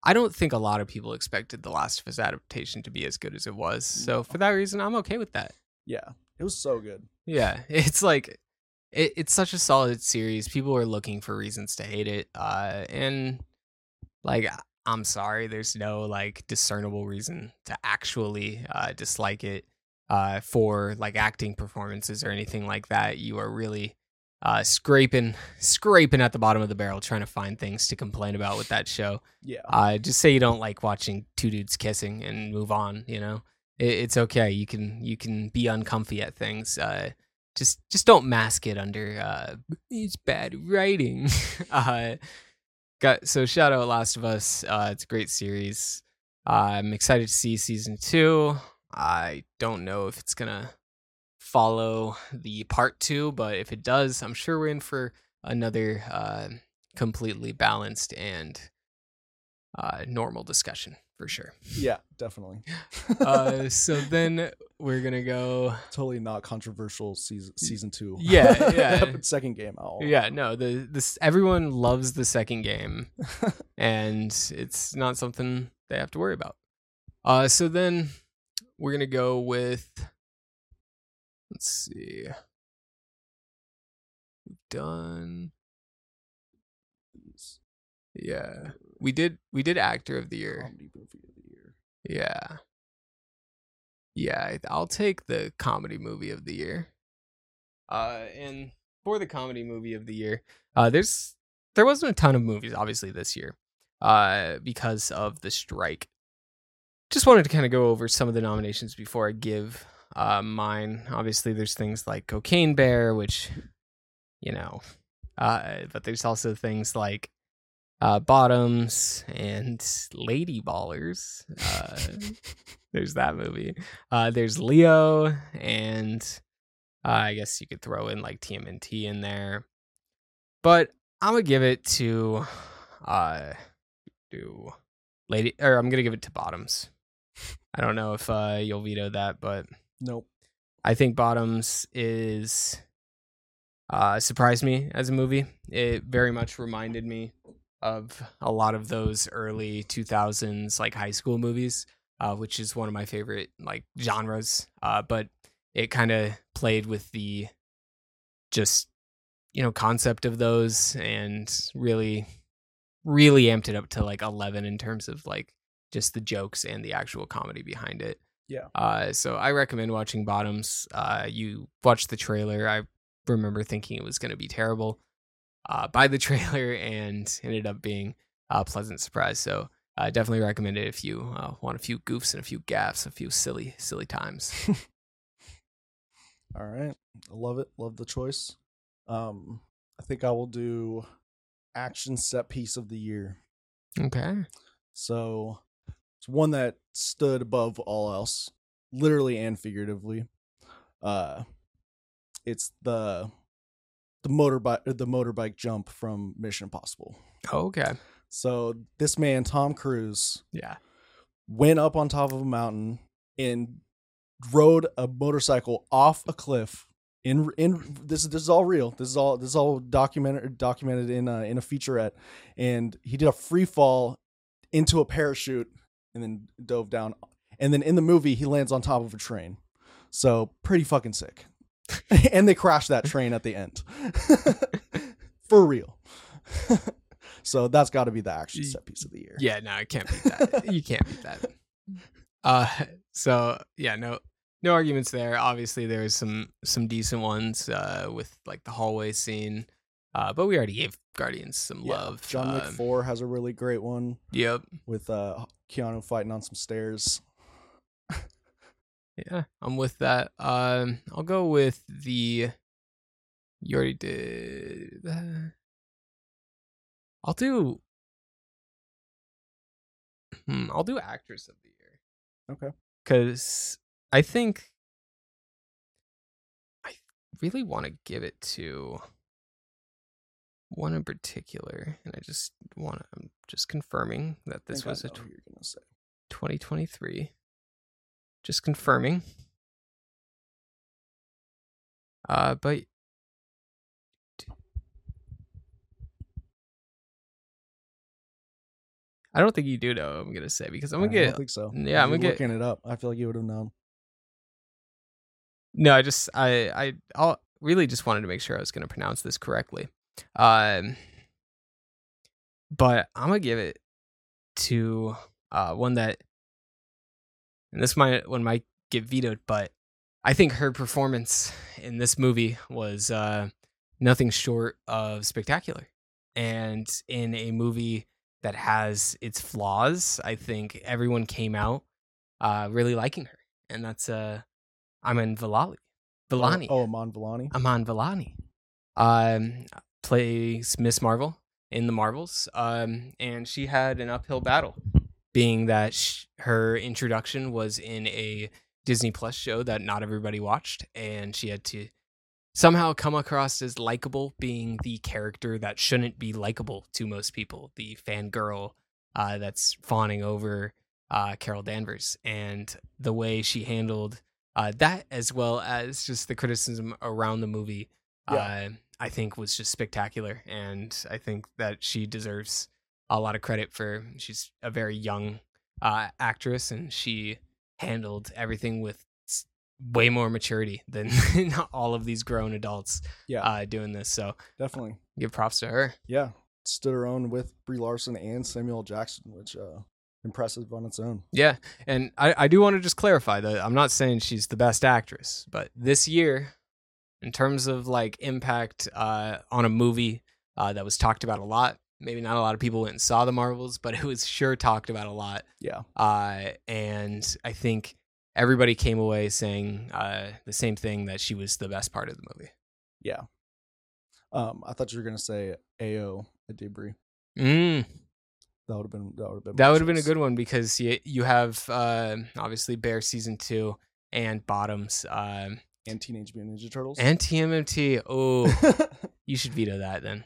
I don't think a lot of people expected the Last of Us adaptation to be as good as it was. So for that reason, I'm okay with that. yeah, it was so good. Yeah, (laughs) it's like it, it's such a solid series. People are looking for reasons to hate it, uh, and like I'm sorry, there's no like discernible reason to actually uh, dislike it uh, for like acting performances or anything like that. You are really uh, scraping scraping at the bottom of the barrel trying to find things to complain about with that show. Yeah, Uh, just say you don't like watching two dudes kissing and move on. You know, it, it's okay. You can you can be uncomfy at things. Uh, just just don't mask it under uh, it's bad writing. (laughs) uh, got so shout out Last of Us. Uh, it's a great series. Uh, I'm excited to see season two. I don't know if it's gonna follow the part two, but if it does, I'm sure we're in for another uh, completely balanced and uh, normal discussion for sure. yeah, definitely. (laughs) Uh, (laughs) so then we're gonna go. totally not controversial season season two. Yeah, (laughs) yeah. Second game. Oh, Yeah, no, the this everyone loves the second game, and it's not something they have to worry about. Uh, so then we're gonna go with. Let's see. We've done. Yeah, we did. We did actor of the year. Comedy movie of the year. Yeah. Yeah, I'll take the comedy movie of the year. Uh and for the comedy movie of the year, uh there's there wasn't a ton of movies obviously this year. Uh because of the strike. Just wanted to kind of go over some of the nominations before I give uh mine. Obviously there's things like Cocaine Bear which you know, uh but there's also things like uh, Bottoms and Lady Ballers. Uh, there's that movie. Uh, there's Leo, and uh, I guess you could throw in like TMNT in there. But I'm gonna give it to uh, do Lady, or I'm gonna give it to Bottoms. I don't know if uh, you'll veto that, but Nope. I think Bottoms is uh surprised me as a movie. It very much reminded me of a lot of those early 2000s like high school movies, uh which is one of my favorite like genres. Uh but it kind of played with the just you know concept of those and really really amped it up to like 11 in terms of like just the jokes and the actual comedy behind it. Yeah. Uh, so I recommend watching Bottoms. Uh, you watch the trailer. I remember thinking it was going to be terrible. uh, by the (laughs) trailer and ended up being a pleasant surprise. So uh, definitely recommend it if you uh, want a few goofs and a few gaffs, a few silly, silly times. (laughs) All right. I love it. Love the choice. Um, I think I will do action set piece of the year. okay. So it's one that stood above all else, literally and figuratively. Uh it's the the motorbike the motorbike jump from Mission Impossible. Okay. So this man, Tom Cruise, Yeah. went up on top of a mountain and rode a motorcycle off a cliff in in this this is all real this is all this is all documented documented in a, in a featurette and he did a free fall into a parachute and then dove down and then in the movie he lands on top of a train so pretty fucking sick (laughs) and they crash that train at the end (laughs) for real (laughs) so that's got to be the action set piece of the year Yeah, no, I can't beat that. you can't beat that. Uh, so yeah, no, no arguments there. Obviously, there's some some decent ones uh, with like the hallway scene, uh, but we already gave Guardians some Yeah, love. John Wick Um, 4 has a really great one Yep. with uh Keanu fighting on some stairs. (laughs) Yeah, I'm with that. Um, I'll go with the. You already did. that. I'll do. Hmm, I'll do actress of the year. Okay. because I think I really want to give it to one in particular, and I just want to. I'm just confirming that this was a tw- you're gonna say. 2023. Just confirming. Uh, but I don't think you do know. I'm gonna say because I'm gonna I get don't think so. yeah, I'm gonna get- looking it up. I feel like you would have known. No, I just I I I'll really just wanted to make sure I was to pronounce this correctly. Um but I'm going to give it to uh one that and this might one might get vetoed, but I think her performance in this movie was uh nothing short of spectacular. And in a movie that has its flaws, I think everyone came out uh really liking her. And that's uh Aman Vellani. Vellani. Oh, oh Amon Villani. Aman Vellani. Um, plays Miss Marvel in the Marvels. Um, and she had an uphill battle, being that sh- her introduction was in a Disney Plus show that not everybody watched, and she had to somehow come across as likable, being the character that shouldn't be likable to most people, the fangirl uh, that's fawning over uh, Carol Danvers, and the way she handled uh, that as well as just the criticism around the movie uh, i think was just spectacular and i think that she deserves a lot of credit for she's a very young uh, actress and she handled everything with way more maturity than (laughs) all of these grown adults Yeah, uh, doing this so definitely. give props to her Yeah, stood her own with Brie Larson and Samuel Jackson, which uh impressive on its own. Yeah, and I, I do want to just clarify that I'm not saying she's the best actress, but this year, in terms of like impact uh, on a movie uh, that was talked about a lot, maybe not a lot of people went and saw the Marvels, but (laughs) it was sure talked about a lot. Yeah, Uh, and I think everybody came away saying uh, the same thing that she was the best part of the movie. yeah. Um, I thought you were gonna say Ayo Edebiri. Mm, That would have been that would have been that would have been a good one because you, you have uh, obviously Bear season two and Bottoms. Um, and Teenage Mutant Ninja Turtles. And TMNT. Oh, (laughs) you should veto that then.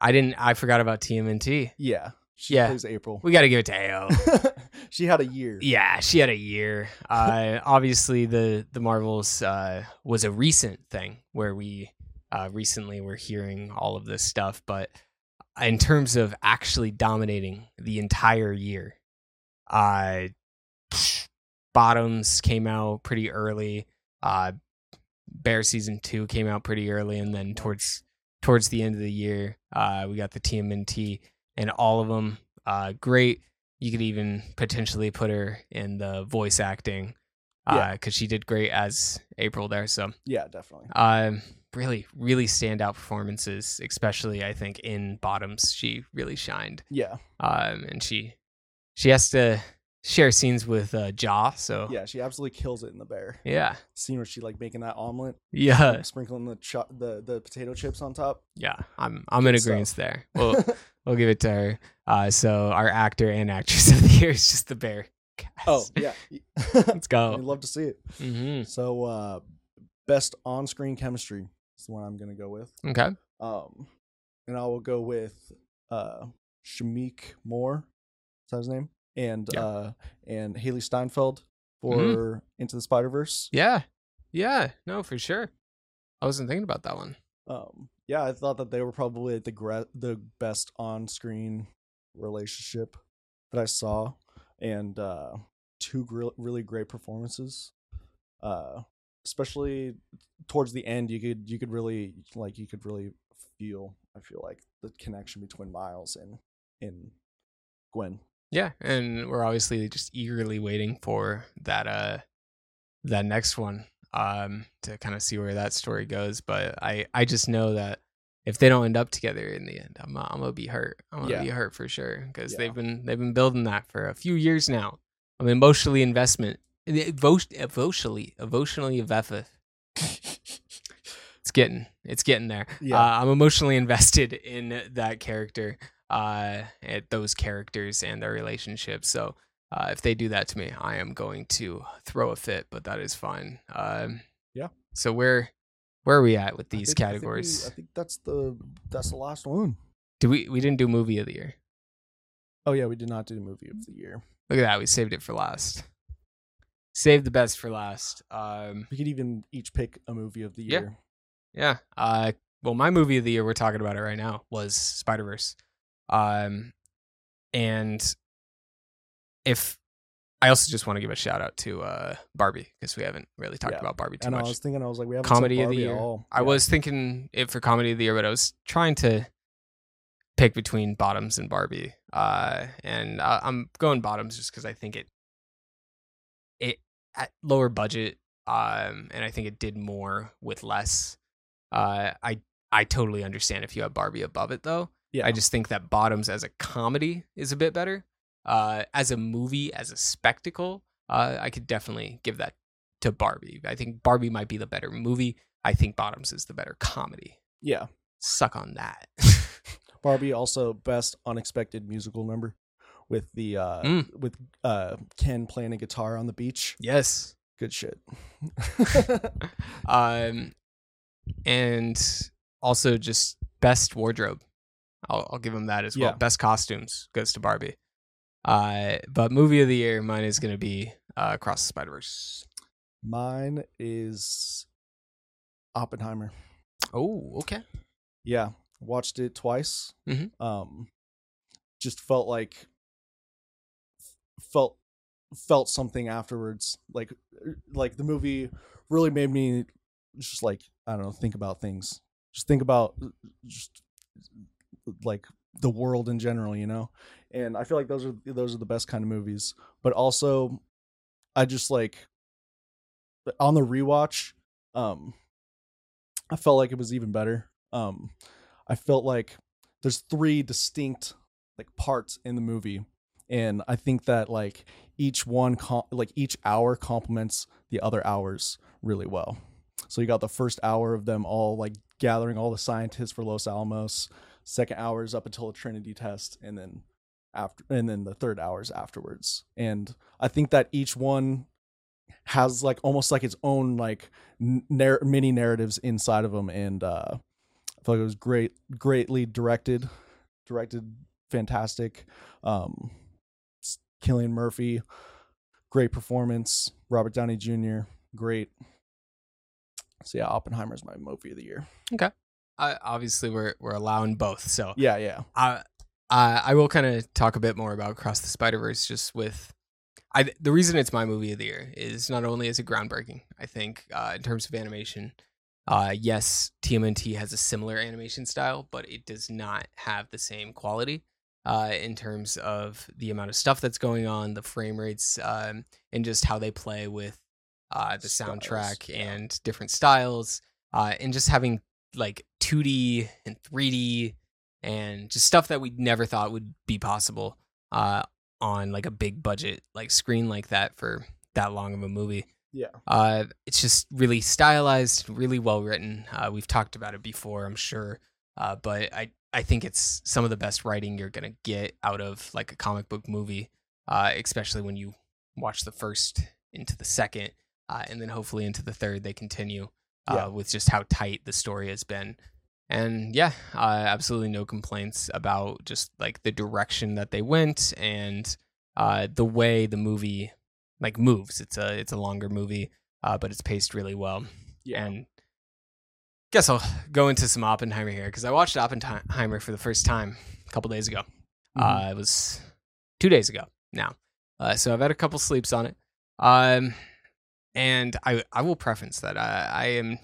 I didn't. I forgot about TMNT. yeah, she Yeah. plays April. We got to give it to Ayo. (laughs) she had a year. yeah, she had a year. (laughs) Uh, obviously, the the Marvels uh, was a recent thing where we uh, recently were hearing all of this stuff, but in terms of actually dominating the entire year, uh, Bottoms came out pretty early. Uh, Bear season two came out pretty early, and then towards towards the end of the year, uh, we got the TMNT, and all of them uh, great. You could even potentially put her in the voice acting, uh, because Yeah. she did great as April there. So, Yeah, definitely. um, really really standout performances, especially I think in Bottoms. She really shined, Yeah, um, and she she has to share scenes with uh, Jaw. So yeah, she absolutely kills it in the bear. yeah, Scene where she like making that omelet, yeah, sprinkling the cho- the the potato chips on top. yeah. I'm I'm in Good stuff. agreement there. (laughs) Well, we'll give it to her. Uh, so our actor and actress (laughs) of the year is just the bear. oh yeah, (laughs) let's go. I'd love to see it. hmm So uh best on-screen chemistry is the one I'm gonna go with. Okay. Um, and I will go with uh Shameik Moore. Is that his name? And Yeah. uh and Hailee Steinfeld for Mhm. Into the Spider Verse. Yeah. Yeah. No, for sure. I wasn't thinking about that one. Um, yeah, I thought that they were probably the gra- the best on-screen relationship that I saw, and uh, two gr- really great performances. Uh, especially towards the end, you could you could really like you could really feel. I feel like the connection between Miles and and Gwen. Yeah, and we're obviously just eagerly waiting for that uh that next one um to kind of see where that story goes, but I I just know that if they don't end up together in the end, I'm I'm gonna be hurt. I'm gonna Yeah. be hurt for sure because Yeah. they've been they've been building that for a few years now. I'm emotionally investment emotionally emotionally invested. (laughs) It's getting it's getting there. Yeah. Uh, I'm emotionally invested in that character, uh, at those characters and their relationships. So uh, if they do that to me, I am going to throw a fit. But that is fine. Um, Yeah. So where where are we at with I these think- I think we- categories? I think that's the that's the last one. do we we didn't do movie of the year? Oh yeah, we did not do movie of the year. Look at that. We saved it for last. Save the best for last. Um, We could even each pick a movie of the Yeah. year. Yeah. Uh well my movie of the year we're talking about it right now was Spider-Verse. Um and if I also just want to give a shout out to uh Barbie because we haven't really talked Yeah. about Barbie too And I was thinking, I was like, we haven't Comedy of the year. all. I was thinking it for comedy of the year, but I was trying to pick between Bottoms and Barbie. Uh and I, I'm going Bottoms just cuz I think it it at lower budget um and I think it did more with less. Uh I I totally understand if you have Barbie above it though. Yeah. I just think that Bottoms as a comedy is a bit better. Uh, as a movie, as a spectacle, uh, I could definitely give that to Barbie. I think Barbie might be the better movie. I think Bottoms is the better comedy. yeah. Suck on that. (laughs) Barbie also best unexpected musical number with the uh Mm. with uh Ken playing a guitar on the beach. yes. Good shit. (laughs) Um, and also just best wardrobe. I'll, I'll give him that as well. Best costumes goes to Barbie. Uh, but movie of the year, mine is going to be uh, Across the Spider Verse. Mine is Oppenheimer. Oh, okay. Yeah, watched it twice. Mhm. Um, just felt like felt felt something afterwards. Like like the movie really made me just like I don't know think about things. Just think about just like the world in general, you know. And I feel like those are those are the best kind of movies. But also, I just like on the rewatch. Um, I felt like it was even better. Um, I felt like there's three distinct like parts in the movie, and I think that like each one com- like each hour complements the other hours really well. So you got the first hour of them all like gathering all the scientists for Los Alamos. Second hour is up until a Trinity test, and then after, and then the third hours afterwards. And I think that each one has like almost like its own like narr- mini narratives inside of them, and uh, I feel like it was great, greatly directed, directed, fantastic. Um, Cillian Murphy, great performance. Robert Downey Jr., great. So yeah, Oppenheimer's my movie of the year. I, obviously, we're we're allowing both. So Yeah, yeah, I I, I will kind of talk a bit more about Across the Spider Verse, just with I the reason it's my movie of the year is not only is it groundbreaking, I think uh, in terms of animation. Uh, yes, TMNT has a similar animation style, but it does not have the same quality uh, in terms of the amount of stuff that's going on, the frame rates, um, and just how they play with uh, the Styles, soundtrack yeah. and different styles. uh, and just having like 2D and 3D and just stuff that we never thought would be possible uh, on like a big budget like screen like that for that long of a movie. Yeah. Uh, it's just really stylized, really well written. Uh, we've talked about it before, I'm sure, uh, but I I think it's some of the best writing you're gonna get out of like a comic book movie, uh, especially when you watch the first into the second, uh, and then hopefully into the third they continue uh, with just how tight the story has been. And yeah, uh, absolutely no complaints about just like the direction that they went and uh, the way the movie like moves. It's a it's a longer movie, uh, but it's paced really well. Yeah. And guess I'll go into some Oppenheimer here because I watched Oppenheimer for the first time a couple days ago. Mhm. Uh, it was two days ago now, uh, so I've had a couple sleeps on it. Um, and I I will preference that I, I am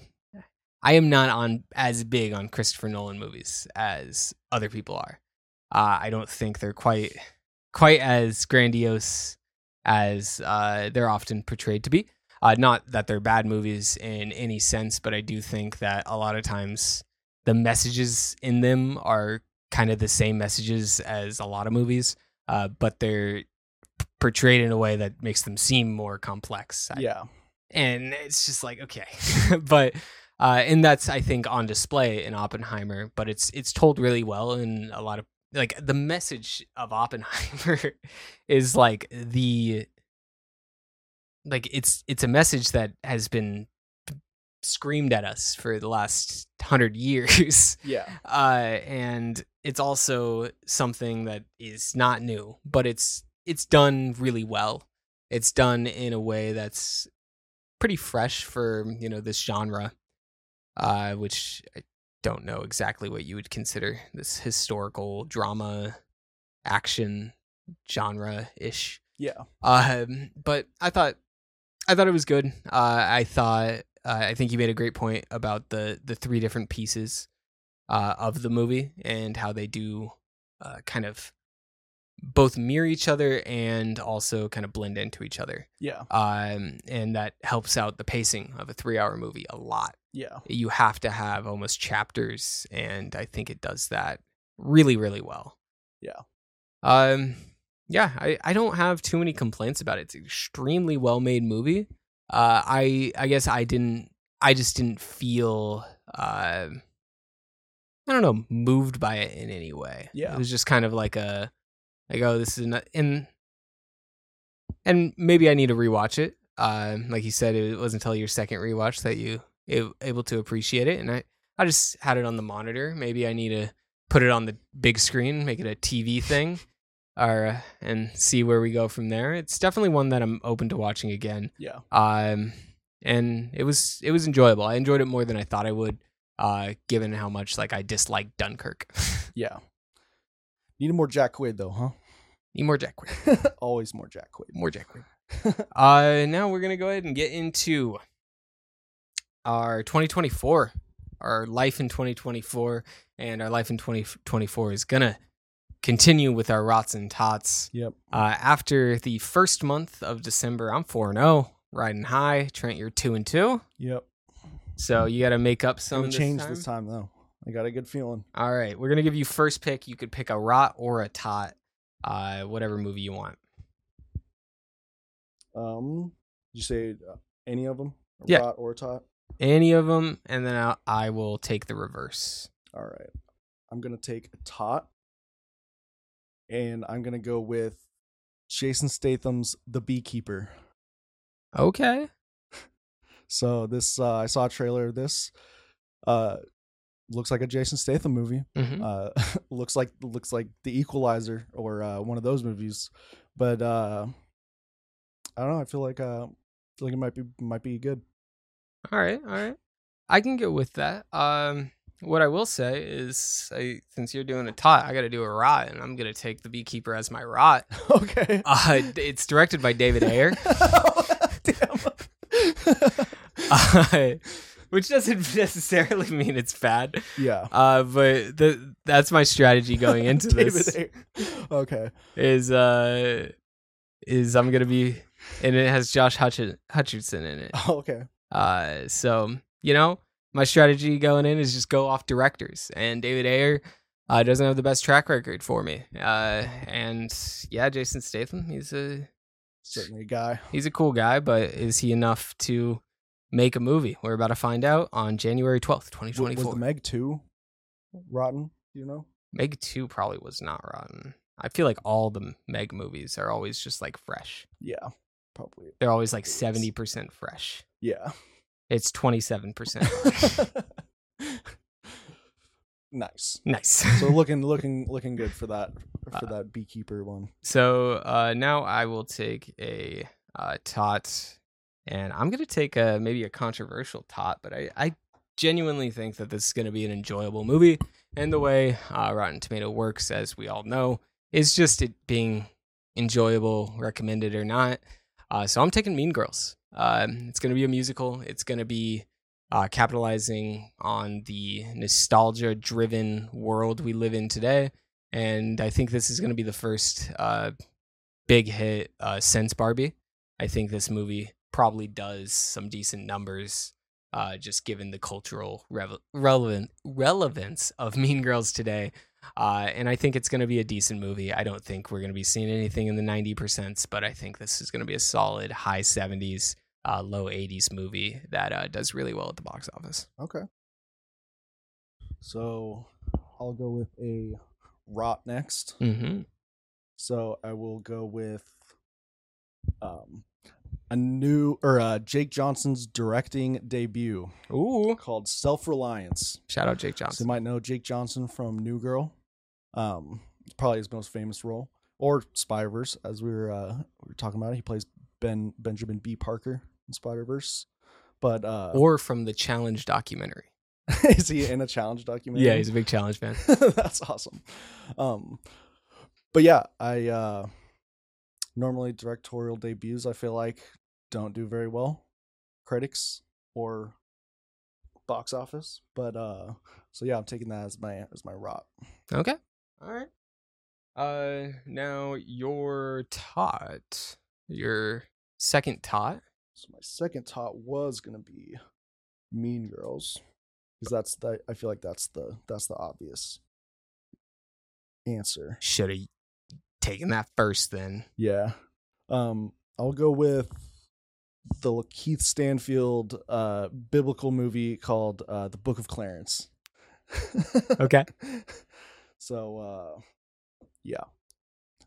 I am not on as big on Christopher Nolan movies as other people are. Uh, I don't think they're quite quite as grandiose as uh, they're often portrayed to be. Uh, not that they're bad movies in any sense, but I do think that a lot of times the messages in them are kind of the same messages as a lot of movies, uh, but they're portrayed in a way that makes them seem more complex. I- yeah. And it's just like okay (laughs) but uh and that's i think on display in oppenheimer but it's it's told really well in a lot of like the message of oppenheimer (laughs) is like the like it's it's a message that has been screamed at us for the last 100 years (laughs) Yeah. uh, and it's also something that is not new, but it's it's done really well. It's done in a way that's pretty fresh for you know this genre, uh, which I don't know exactly what you would consider this historical drama, action genre ish. Yeah. Um, but I thought, I thought it was good. Uh, I thought, uh, I think you made a great point about the the three different pieces uh, of the movie and how they do uh, kind of both mirror each other and also kind of blend into each other. Yeah. Um, and that helps out the pacing of a three hour movie a lot. Yeah. You have to have almost chapters, and I think it does that really, really well. Yeah. Um, yeah, I, I don't have too many complaints about it. It's an extremely well made movie. Uh, I I guess I didn't I just didn't feel uh, I don't know moved by it in any way. Yeah. it was just kind of like a like oh this is not and and maybe I need to rewatch it. Uh, like you said, it wasn't until your second rewatch that you a- able to appreciate it, and I I just had it on the monitor. Maybe I need to put it on the big screen, make it a TV thing, (laughs) or uh, and see where we go from there. It's definitely one that I'm open to watching again. Yeah. Um, and it was it was enjoyable. I enjoyed it more than I thought I would. Uh, given how much like I disliked Dunkirk. (laughs) Yeah. Need more Jack Quaid though, huh? Need more Jack Quaid. (laughs) Always more Jack Quaid. More Jack Quaid. (laughs) uh, now we're gonna go ahead and get into our 2024, our life in 2024, and our life in 2024 is gonna continue with our rots and tots. Yep. Uh, after the first month of December, I'm four and zero, riding high. Trent, you're two and two, Yep. so you got to make up some. Change this time though. I got a good feeling. All right, we're gonna give you first pick. You could pick a rot or a tot, uh, whatever movie you want. Um, you say uh, any of them? A Yeah. Rot or a tot? Any of them, and then I'll, I will take the reverse. All right. I'm gonna take a tot, and I'm gonna go with Jason Statham's The Beekeeper. Okay. (laughs) So this, uh, I saw a trailer of this. Uh, looks like a Jason Statham movie. hmm Uh, (laughs) looks like looks like The Equalizer or uh, one of those movies. But uh, I don't know. I feel like uh, feel like it might be might be good. All right, all right. I can get with that. Um, what I will say is, I, since you're doing a tot, I got to do a rot, and I'm gonna take the beekeeper as my rot. (laughs) okay. Uh, it's directed by David Ayer, (laughs) Damn. uh, which doesn't (laughs) necessarily mean it's bad. yeah. Uh, but the that's my strategy going (laughs) into this. David Okay. is uh is I'm gonna be and it has Josh Hutch- Hutcherson in it. Okay. Uh so you know, my strategy going in is just go off directors, and David Ayer uh, doesn't have the best track record for me. Uh, and yeah, Jason Statham, he's a Certainly a guy. he's a cool guy, but is he enough to make a movie? We're about to find out on January twelfth, twenty W- twenty Was the Meg 2 rotten? Do you know? Meg two probably was not rotten. I feel like all the Meg movies are always just like fresh. Yeah, probably. They're always like seventy percent fresh. Yeah. It's twenty seven percent. (laughs) nice. Nice. So (laughs) looking looking looking good for that for Uh, that beekeeper one. So uh, now I will take a uh, tot, and I'm gonna take a maybe a controversial tot, but I, I genuinely think that this is gonna be an enjoyable movie. And the way uh, Rotten Tomato works, as we all know, is just it being enjoyable, recommended or not. Uh, so I'm taking Mean Girls. Um, it's gonna be a musical. It's gonna be uh, capitalizing on the nostalgia-driven world we live in today and I think this is going to be the first uh, big hit uh, since Barbie. I think this movie probably does some decent numbers, uh, just given the cultural relevant relevance of (laughs) Mean Girls today. Uh, and I think it's going to be a decent movie. I don't think we're going to be seeing anything in the ninety percent, but I think this is going to be a solid high seventies, uh, low eighties movie that uh, does really well at the box office. Okay. So I'll go with a rot next. Mm-hmm. So I will go with um a new or uh Jake Johnson's directing debut Ooh! called Self Reliance. Shout out Jake So you might know Jake Johnson from New Girl. Um, it's probably his most famous role, or Spider Verse, as we were uh, we were talking about. He plays Ben Benjamin B. Parker in Spider Verse. But uh, or from the challenge documentary. (laughs) is he in a challenge documentary? Yeah, he's a big challenge fan. (laughs) That's awesome. Um, but yeah, I uh, normally directorial debuts. I feel like don't do very well, critics or box office. But uh, so yeah, I'm taking that as my as my rot. Okay. All right. Uh now your tot. Your second tot. So my second tot was gonna be Mean Girls, because that's the I feel like that's the that's the obvious answer. Should have taken that first then. Yeah. Um, I'll go with LaKeith Stanfield uh biblical movie called uh The Book of Clarence. (laughs) Okay. So uh yeah.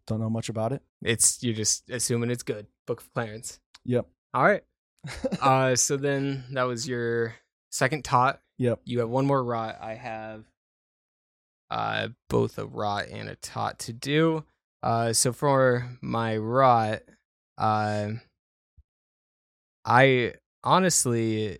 Don't know much about it. It's you're just assuming it's good. Book of Clarence. Yep. All right. (laughs) Uh so then that was your second tot. Yep. You have one more rot. I have uh both a rot and a tot to do. Uh so for my rot, uh I honestly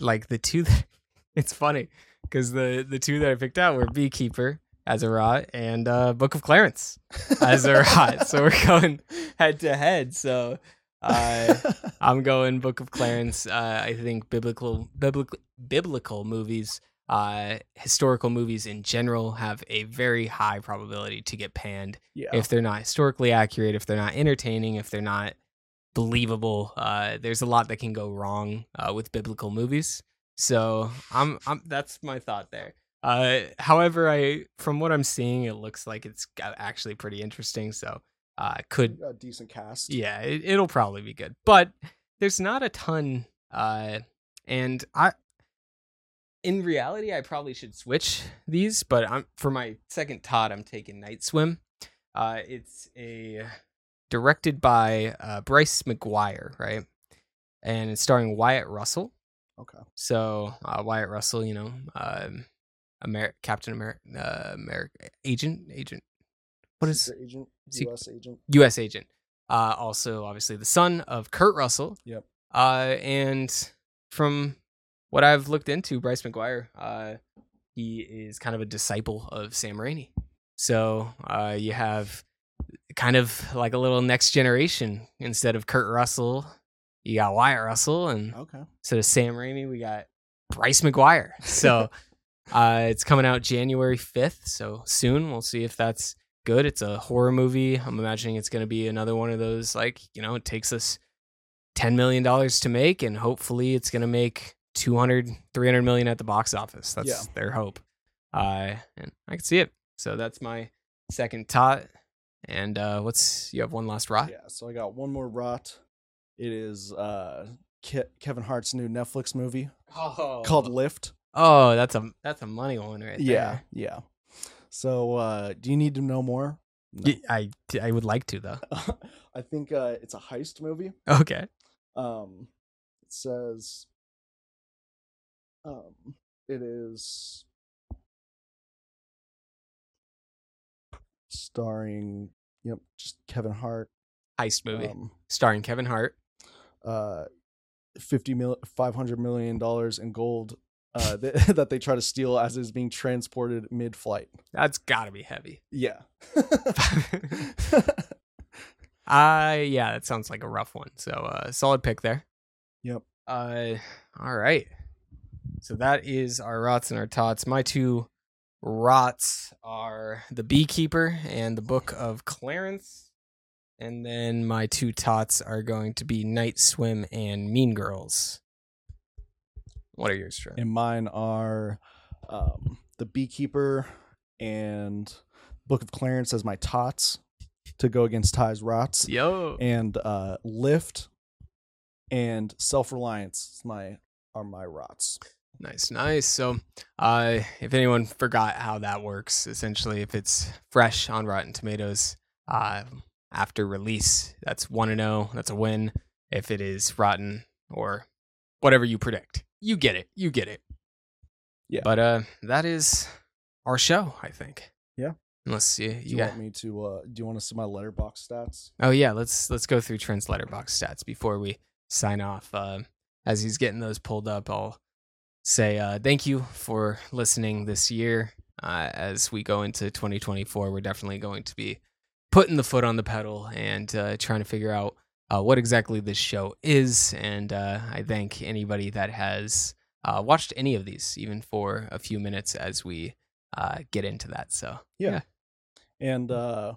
like the two that (laughs) it's funny because the the two that I picked out were Beekeeper as a rot and uh Book of Clarence as a rot. So we're (laughs) going head to head. So uh (laughs) I'm going Book of Clarence. Uh, I think biblical, biblical, biblical movies, uh, historical movies in general, have a very high probability to get panned yeah. if they're not historically accurate, if they're not entertaining, if they're not believable. Uh, there's a lot that can go wrong uh, with biblical movies. So I'm, I'm that's my thought there. Uh, however, I from what I'm seeing, it looks like it's actually pretty interesting. So uh, could a decent cast. yeah, it, it'll probably be good. But there's not a ton uh and I in reality I probably should switch these, but I'm for my second tot, I'm taking Night Swim. Uh it's a directed by uh Bryce McGuire, right? And it's starring Wyatt Russell. Okay. So uh, Wyatt Russell, you know, um, Captain America, uh, America agent, agent. What is Secret agent, US agent. U.S. agent. Uh, also, obviously, the son of Kurt Russell. Yep. Uh, and from what I've looked into, Bryce McGuire, uh, he is kind of a disciple of Sam Raimi. So uh, you have kind of like a little next generation. Instead of Kurt Russell, you got Wyatt Russell, and Okay. instead of Sam Raimi, we got Bryce McGuire. So (laughs) uh, it's coming out January 5th. So soon we'll see if that's good. It's a horror movie. I'm imagining it's going to be another one of those, like, you know, it takes us $10 million to make, and hopefully it's going to make 200, 300 million at the box office. That's Yeah. their hope. Uh, and I can see it. So that's my second tot. And uh, what's you have one last rot? Yeah, so I got one more rot. It is uh Ke- Kevin Hart's new Netflix movie Oh, called Lift. Oh, that's a that's a money one right Yeah, there. yeah. Yeah. So uh do you need to know more? No. I would like to though. (laughs) I think uh it's a heist movie. Okay. Um it says um it is starring yep, just Kevin Hart. Heist movie Um starring Kevin Hart. uh 50 mil 500 million dollars in gold uh that, (laughs) that they try to steal as is being transported mid-flight That's got to be heavy. yeah (laughs) Uh yeah, that sounds like a rough one. So uh solid pick there. Yep. Uh all right. So that is our rots and our tots. My two rots are The Beekeeper and the Book of Clarence. And then my two tots are going to be Night Swim and Mean Girls. What are yours, Trent? and mine are um the beekeeper and book of clarence as my tots to go against ty's rots Yo. and uh lift and self-reliance my are my rots Nice, nice. So, uh, if anyone forgot how that works, essentially, if it's fresh on Rotten Tomatoes uh, after release, that's one and zero. That's a win. If it is rotten or whatever you predict, you get it. You get it. Yeah. But uh, that is our show. I think. Yeah. Unless you, do you you got. want me to uh do you want to see my Letterboxd stats Oh yeah, let's let's go through Trent's Letterboxd stats before we sign off. Uh, as he's getting those pulled up, I'll say uh, thank you for listening this year. Uh, as we go into 2024, we're definitely going to be putting the foot on the pedal and uh, trying to figure out uh, what exactly this show is. And uh, I thank anybody that has uh, watched any of these, even for a few minutes, as we uh, get into that. So yeah. and uh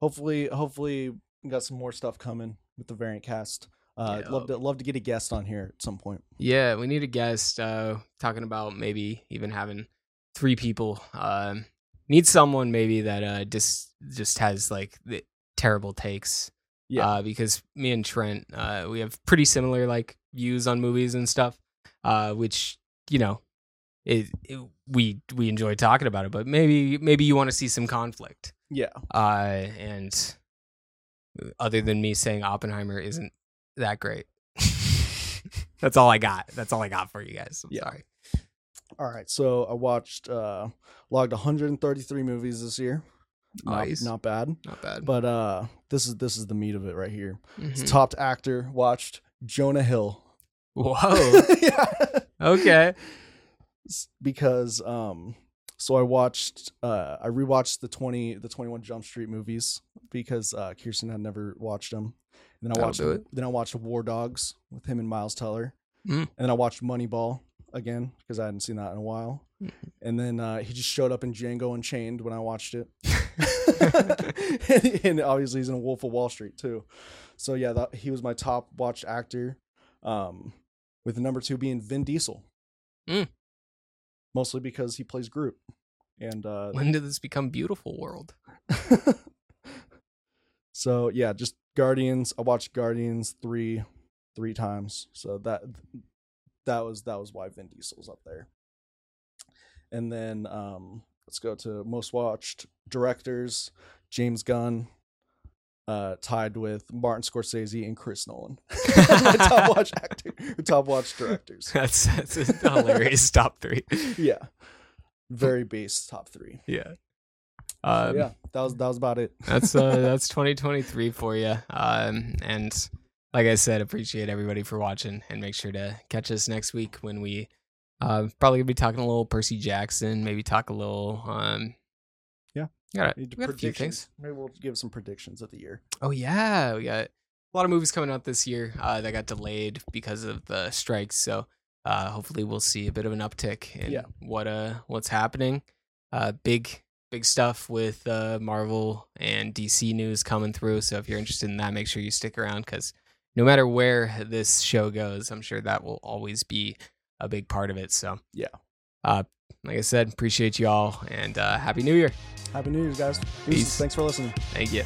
hopefully hopefully we got some more stuff coming with the variant cast uh Yeah. love to love to get a guest on here at some point Yeah, we need a guest uh, talking about maybe even having three people. Um, need someone maybe that uh, just just has like the terrible takes. Yeah. Uh, because me and Trent, uh, we have pretty similar like views on movies and stuff. Uh, which you know, it, it we we enjoy talking about it, but maybe maybe you want to see some conflict. yeah Uh, and other than me saying Oppenheimer isn't that great. (laughs) That's all I got. That's all I got for you guys. I'm Yeah. sorry. all right so i watched uh logged 133 movies this year not, Nice. not bad Not bad. but uh this is this is the meat of it right here Mhm. top actor watched jonah hill Whoa. (laughs) yeah okay. Because um so I watched uh I rewatched the 20 the 21 Jump Street movies because uh Kirsten had never watched them. And then I That'll watched it. then I watched War Dogs with him and Miles Teller. Mm. And then I watched Moneyball again because I hadn't seen that in a while. Mhm. And then uh he just showed up in Django Unchained when I watched it. (laughs) (laughs) and, and obviously he's in Wolf of Wall Street too. So yeah, that he was my top watched actor. Um with number 2 being Vin Diesel mostly because he plays Groot. And uh when did this become beautiful world? (laughs) so yeah, just Guardians. I watched Guardians 3 3 times. So that that was that was why Vin Diesel's up there. And then um let's go to most watched directors, James Gunn uh tied with Martin Scorsese and Chris Nolan. (laughs) Top (laughs) watch actor, top watch directors. That's that's a hilarious top three. Yeah. Very (laughs) base top 3. Yeah. Um, yeah, that was that was about it. that's uh (laughs) that's 2023 for you. Um, and like I said, appreciate everybody for watching, and make sure to catch us next week when we uh probably gonna be talking a little Percy Jackson, maybe talk a little um. Yeah. got we got a few predictions. things. Maybe we'll give some predictions of the year. Oh yeah, we got a lot of movies coming out this year uh, that got delayed because of the strikes. So uh, hopefully we'll see a bit of an uptick in Yeah. what uh what's happening. Uh, big big stuff with uh, Marvel and DC news coming through. So if you're interested in that, make sure you stick around because no matter where this show goes, I'm sure that will always be a big part of it. So Yeah. uh, like I said, appreciate y'all and uh, happy New Year. Happy New Year's, guys. Peace. Peace. Thanks for listening. Thank you.